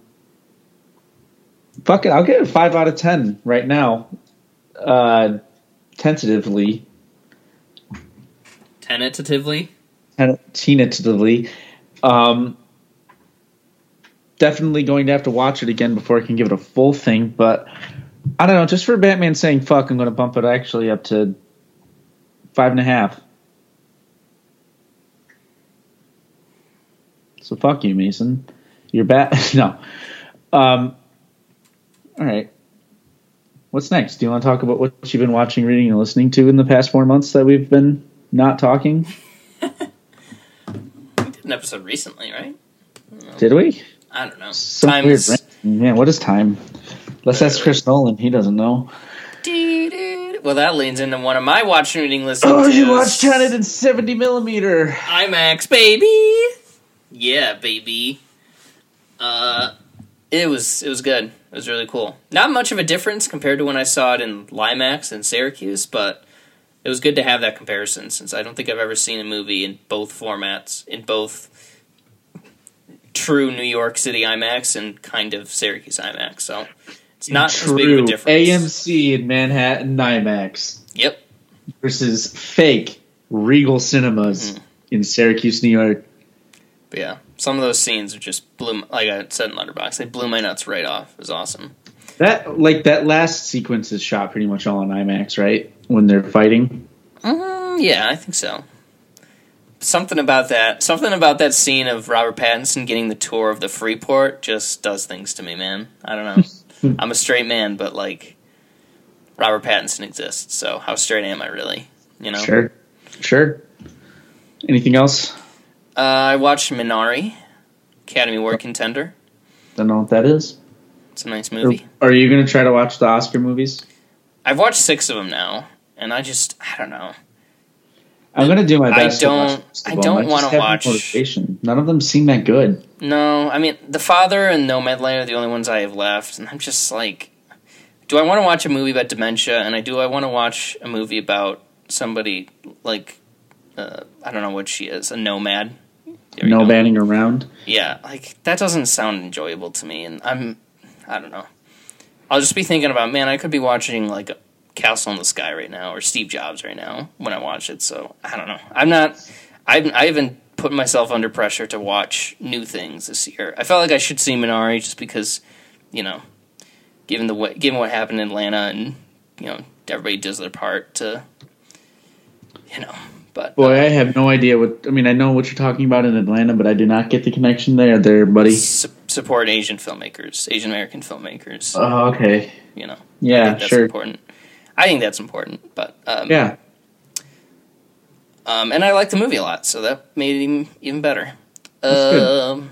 fuck it, I'll give it a five out of ten right now. Uh, tentatively, tentatively. Ten- tentatively. Um, definitely going to have to watch it again before I can give it a full thing. But I don't know. Just for Batman saying "fuck," I'm going to bump it actually up to five and a half. So fuck you, Mason. You're bat. no. Um. All right. What's next? Do you want to talk about what you've been watching, reading, and listening to in the past four months that we've been not talking? An episode recently, right? Did we? I don't know. Some Time weird is. Yeah, what is time? Let's ask Chris Nolan. He doesn't know. Well, that leans into one of my watching, reading, listening. Oh, you watched 170 millimeter. IMAX, baby. Yeah, baby. Uh, it was it was good. It was really cool. Not much of a difference compared to when I saw it in LieMAX in Syracuse, but it was good to have that comparison since I don't think I've ever seen a movie in both formats, in both true New York City IMAX and kind of Syracuse IMAX. So it's not as big of a difference. AMC in Manhattan IMAX Yep. versus fake Regal Cinemas Mm-hmm. in Syracuse, New York. But yeah, some of those scenes are just blew. Like I said in Letterboxd, they blew my nuts right off. It was awesome. That like that last sequence is shot pretty much all on IMAX, right? When they're fighting. Mm, yeah, I think so. Something about that, something about that scene of Robert Pattinson getting the tour of the Freeport just does things to me, man. I don't know. I'm a straight man, but like Robert Pattinson exists, so how straight am I really? You know. Sure, sure. Anything else? Uh, I watched Minari, Academy Award contender. Don't know what that is. It's a nice Are, movie. are you going to try to watch the Oscar movies? I've watched six of them now, and I just I don't know. I'm going to do my best. to watch don't- I don't have no watch- motivation. None of them seem that good. No, I mean The Father and Nomadland are the only ones I have left, and I'm just like, do I want to watch a movie about dementia? And I do. I want to watch a movie about somebody like, uh, I don't know what she is, a nomad. No banning around. Yeah, like that doesn't sound enjoyable to me, and I'm, I don't know. I'll just be thinking about, man, I could be watching like Castle in the Sky right now or Steve Jobs right now when I watch it. So I don't know. I'm not. I've, I haven't put myself under pressure to watch new things this year. I felt like I should see Minari just because, you know, given the way, given what happened in Atlanta and you know everybody does their part to, you know. But Boy, uh, I have no idea what. I mean, I know what you're talking about in Atlanta, but I do not get the connection there, there, buddy. su- support Asian filmmakers, Asian American filmmakers. Oh, okay. you know, Yeah, that's sure. important. I think that's important, but um, Yeah. um, and I like the movie a lot, so that made it even, even better. Um,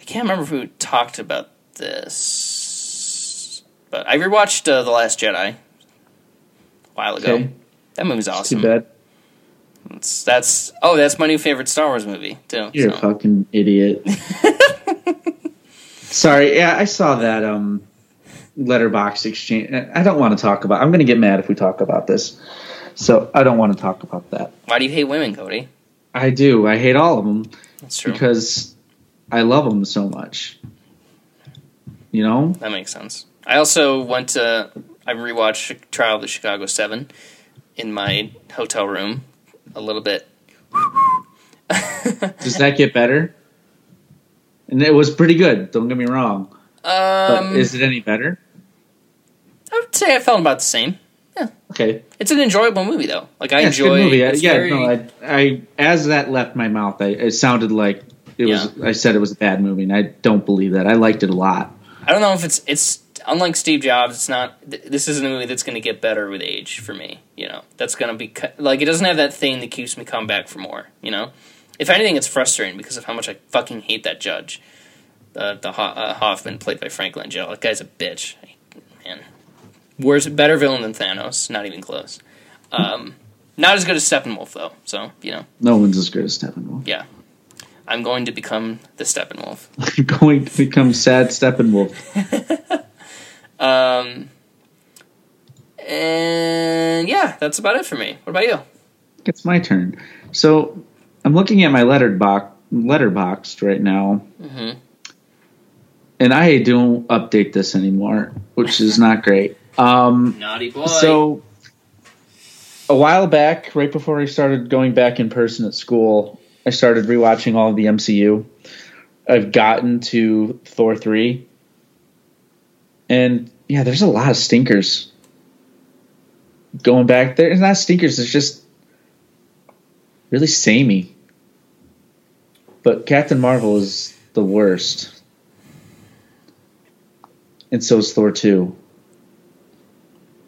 I can't remember if we talked about this, but I rewatched uh, The Last Jedi a while ago. Okay. That movie's awesome. Too bad. That's, that's oh, that's my new favorite Star Wars movie too. You're so. a fucking idiot. Sorry. Yeah, I saw that um letterbox exchange. I don't want to talk about. I'm going to get mad if we talk about this. So I don't want to talk about that. Why do you hate women, Cody? I do. I hate all of them That's true. because I love them so much. You know? That makes sense. I also went to I rewatched Trial of the Chicago Seven in my hotel room a little bit. Does that get better? And it was pretty good. Don't get me wrong. But Um, is it any better? I would say I felt about the same. Yeah. Okay. It's an enjoyable movie though. Like I Yeah, enjoy. movie. I- yeah, very- no, I, I as that left my mouth, I, it sounded like it was. I said it was a bad movie, and I don't believe that. I liked it a lot. I don't know if it's it's unlike Steve Jobs. It's not. th- This isn't a movie that's going to get better with age for me. You know, that's going to be cu- like it doesn't have that thing that keeps me come back for more. You know, if anything, it's frustrating because of how much I fucking hate that judge, uh, the Ho- uh, Hoffman played by Frank Langella. That guy's a bitch, man. Worse, better villain than Thanos. Not even close. Um, not as good as Steppenwolf though. So you know, No one's as good as Steppenwolf. yeah. I'm going to become the Steppenwolf. I'm going to become sad Steppenwolf. Um, and yeah, that's about it for me. What about you? It's my turn. So I'm looking at my lettered box, Letterboxd right now, hmm and I don't update this anymore, which is not great. Um, Naughty boy. So, a while back, right before I started going back in person at school, I started rewatching all of the MCU. I've gotten to Thor 3. And yeah, there's a lot of stinkers. Going back there, it's not stinkers, it's just really samey. But Captain Marvel is the worst. And so is Thor 2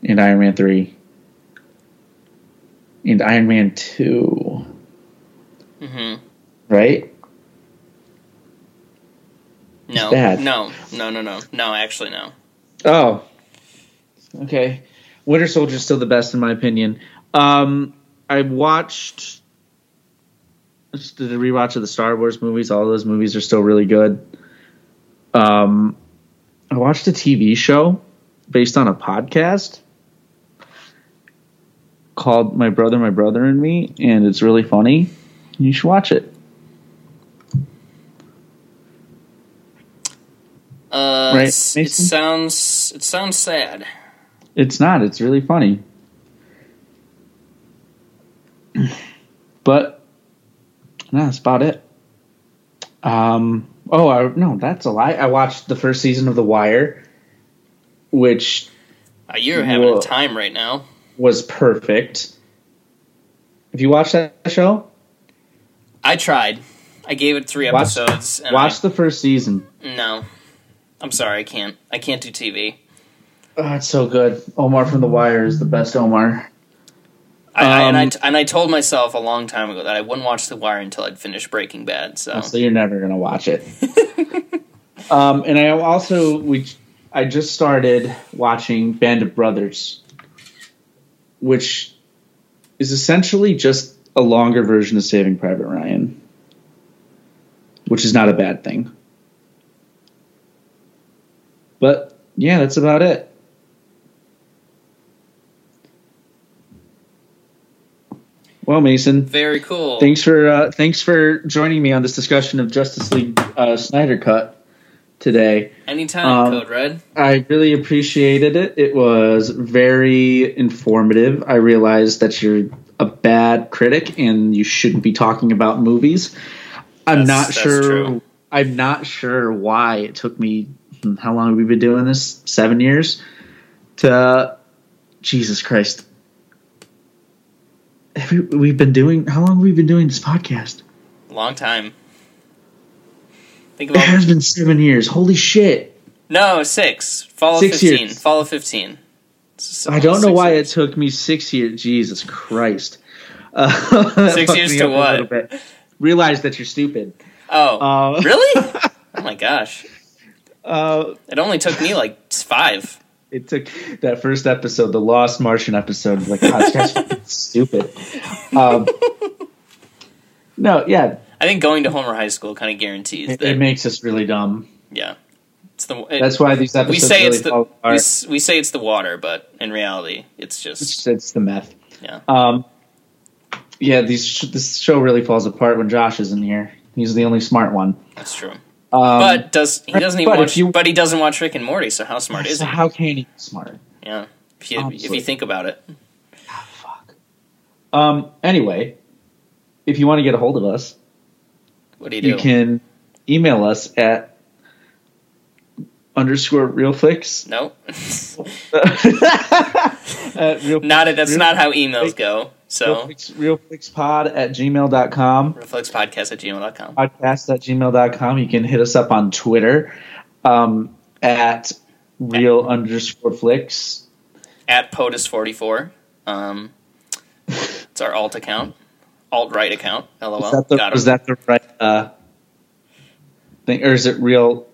and Iron Man 3 and Iron Man 2, hmm right? No, bad. no, no, no, no, no. Actually, no. Oh. Okay. Winter Soldier's still the best in my opinion. Um I watched just did a rewatch of the Star Wars movies. All those movies are still really good. Um, I watched a TV show based on a podcast called My Brother, My Brother and Me, and it's really funny. You should watch it. Uh, Right, it sounds it sounds sad. It's not. It's really funny. But no, that's about it. Um. Oh, I, no, that's a lie. I watched the first season of The Wire, which Uh, you're having Whoa. a time right now. Was perfect. Have you watched that show? I tried. I gave it three Watch- episodes. and Watch the first season. No. I'm sorry, I can't. I can't do TV. Oh, it's so good. Omar from The Wire is the best Omar. I, I, and, I, Um, and I told myself a long time ago that I wouldn't watch The Wire until I'd finish Breaking Bad. So So you're never gonna watch it. um, and I also we I just started watching Band of Brothers, which is essentially just a longer version of Saving Private Ryan, which is not a bad thing. But yeah, that's about it. Well, Mason, very cool. thanks for uh, thanks for joining me on this discussion of Justice League uh, Snyder Cut today. Anytime, um, Code Red. I really appreciated it. It was very informative. I realized that you're a bad critic and you shouldn't be talking about movies. I'm That's- not sure. true. I'm not sure why it took me. hmm, How long have we been doing this? Seven years. To Jesus Christ. Have we, we've been doing. How long have we been doing this podcast? Long time. Think It has been seven years. Holy shit. no six. Follow Six fifteen. years. Follow fifteen. It's I don't know why years. it took me six years. Jesus Christ. Uh, Six years to what? Realize that you're stupid. Oh, Uh, really? Oh my gosh! Uh, It only took me like five. it took that first episode, the Lost Martian episode. Like, guy's stupid. Um, no, yeah, I think going to Homer High School kind of guarantees it, that. it makes us really dumb. yeah, it's the. It, That's why these episodes we say really it's the we, we say it's the water, but in reality, it's just It's, it's the meth. yeah. Um, yeah, these sh- this show really falls apart when Josh isn't here. He's the only smart one. That's true. Um, but does he doesn't even but watch? you- but he doesn't watch Rick and Morty. So how smart is so he? how can he be smart? Yeah, if you if you think about it, Fuck. Um. Anyway, if you want to get a hold of us, what do you do? you can email us at underscore real flicks. no, at real, not it. That's real, not how emails go. real, So realflixpod at gmail.com. reflexpodcast at gmail.com. Podcast at gmail.com. You can hit us up on Twitter um, at real underscore flicks. At POTUS44. Um, it's our alt account, alt right account. LOL. Is that the, is that the right uh, thing? Or is it real?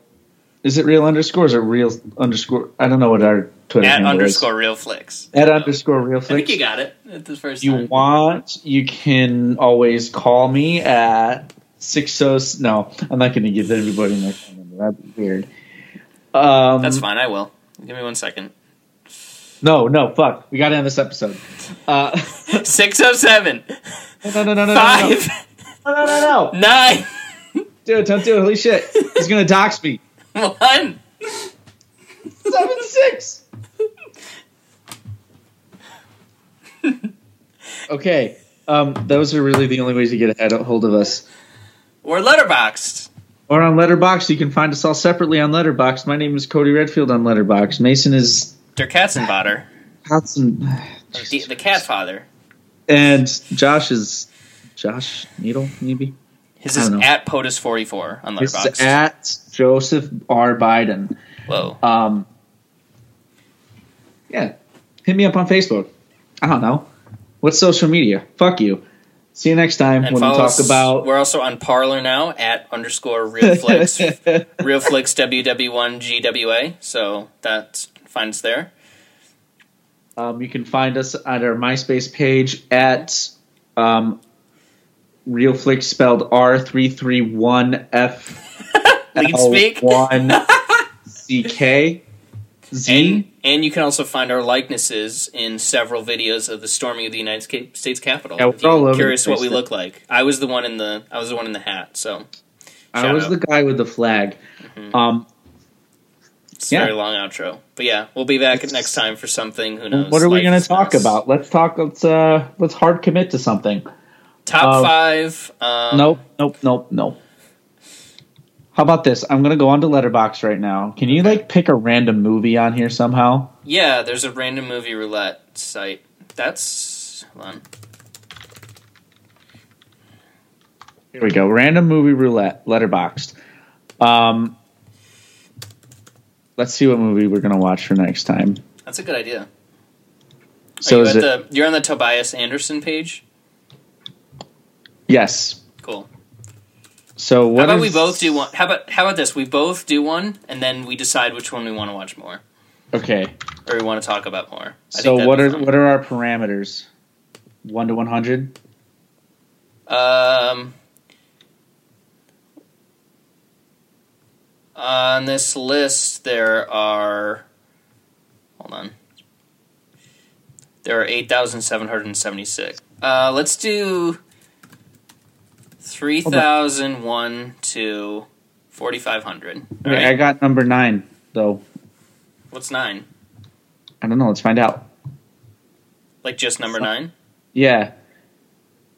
Is it real underscore? Or is it real underscore? I don't know what our Twitter At handle underscore real flicks. is. At underscore real flicks. I think you got it at the first you time. want, you can always call me at six oh. No, I'm not going to give everybody my phone number. That'd be weird. Um, That's fine. I will. Give me one second. No, no, fuck. We got to end this episode. Uh, 607 no, no, no, no, no, no, 5 no, no, no, no. 9 Dude, don't do it. Holy shit. He's going to dox me. 1. Seven six. okay. Um, those are really the only ways to get a hold of us. Or Letterboxd. Or on Letterbox, you can find us all separately on Letterbox. My name is Cody Redfield on Letterbox. Mason is Der Katzenbader. Hudson, The, the cat father. and Josh is Josh Needle, maybe. His is know. at POTUS44 on It's Letterboxd. at Joseph R. Biden. Whoa. Um, yeah, hit me up on Facebook. I don't know what's social media. Fuck you. See you next time And when we talk us- about We're also on Parler now at underscore Realflix. Realflix WW1GWA. So that finds there. Um, you can find us at our MySpace page at um, real flick spelled R three three one F one C K Z. And, and you can also find our likenesses in several videos of the storming of the United States Capitol. Yeah, we're all curious what we look like. I was the one in the I was the one in the hat, so I was out. the guy with the flag. Um, it's a Yeah. very long outro. But yeah, we'll be back next time for something. Who knows? what are we going to talk about? Let's talk. Let's uh, let's hard commit to something. Top Um, five. Um, nope, nope, nope, nope. How about this? I'm gonna go onto Letterbox right now. Can you like pick a random movie on here somehow? Yeah, there's a random movie roulette site. That's hold on. Here we go. Random movie roulette, Letterboxd. Um, let's see what movie we're gonna watch for next time. That's a good idea. Are So you is at it? the, you're on the Tobias Anderson page. Yes. Cool. So How what about we both do one? How about how about this? We both do one, and then we decide which one we want to watch more, Okay. or we want to talk about more. I So what are fun. what are our parameters? One to one hundred. Um, on this list, there are. Hold on. There are 8,776. Uh, let's do 3,001 to 4,500. Okay, right. I got number nine though. What's nine? I don't know. Let's find out. Like just number nine? Yeah,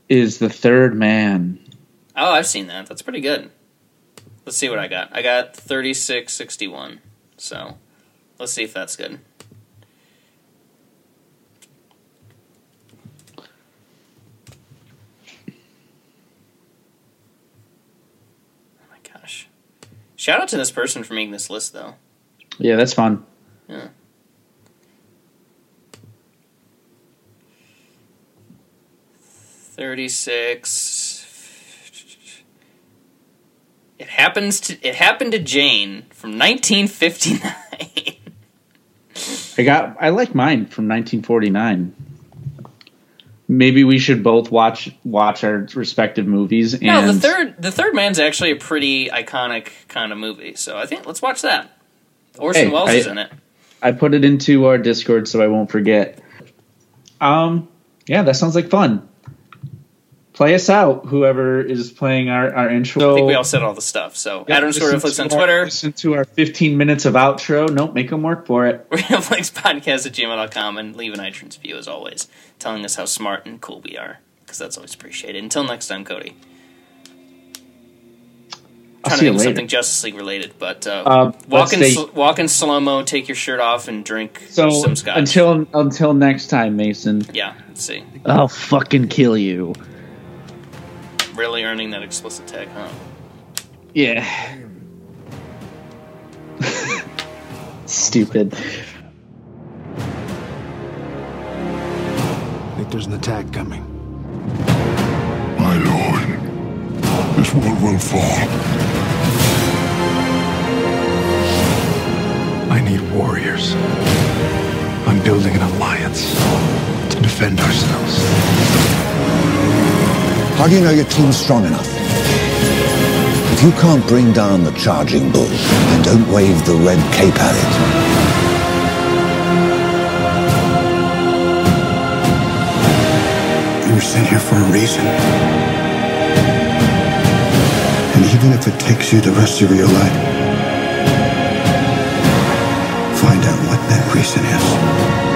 is the third man. Oh, I've seen that. That's pretty good. Let's see what I got. I got 3661. So, let's see if that's good. Oh my gosh. Shout out to this person for making this list, though. Yeah, that's fun. Yeah. Thirty-six. It happens to it happened to Jane from 1959. I got. I like mine from 1949. Maybe we should both watch watch our respective movies. And no, the third the third man's actually a pretty iconic kind of movie. So I think let's watch that. Orson Hey, Welles I- is in it. I put it into our Discord so I won't forget. Um, yeah, that sounds like fun. Play us out, whoever is playing our, our intro. I think we all said all the stuff. So Yep, Adam listen on to our- Twitter. Listen to our 15 minutes of outro. Nope, make them work for it. Netflixpodcast at gmail.com and leave an iTunes review as always, telling us how smart and cool we are, because that's always appreciated. Until next time, Cody. I'll trying see to think later. something Justice League related, but uh, Uh, walk in sl- walk in slow mo, take your shirt off, and drink So some scotch. until until next time, Mason. yeah, let's see, I'll fucking kill you. Really earning that explicit tag, huh? Yeah. Stupid. I think there's an attack coming. My lord, this world will fall. I need warriors. I'm building an alliance to defend ourselves. How do you know your team's strong enough? If you can't bring down the charging bull and don't wave the red cape at it... You were sent here for a reason. And even if it takes you the rest of your life, find out what that reason is.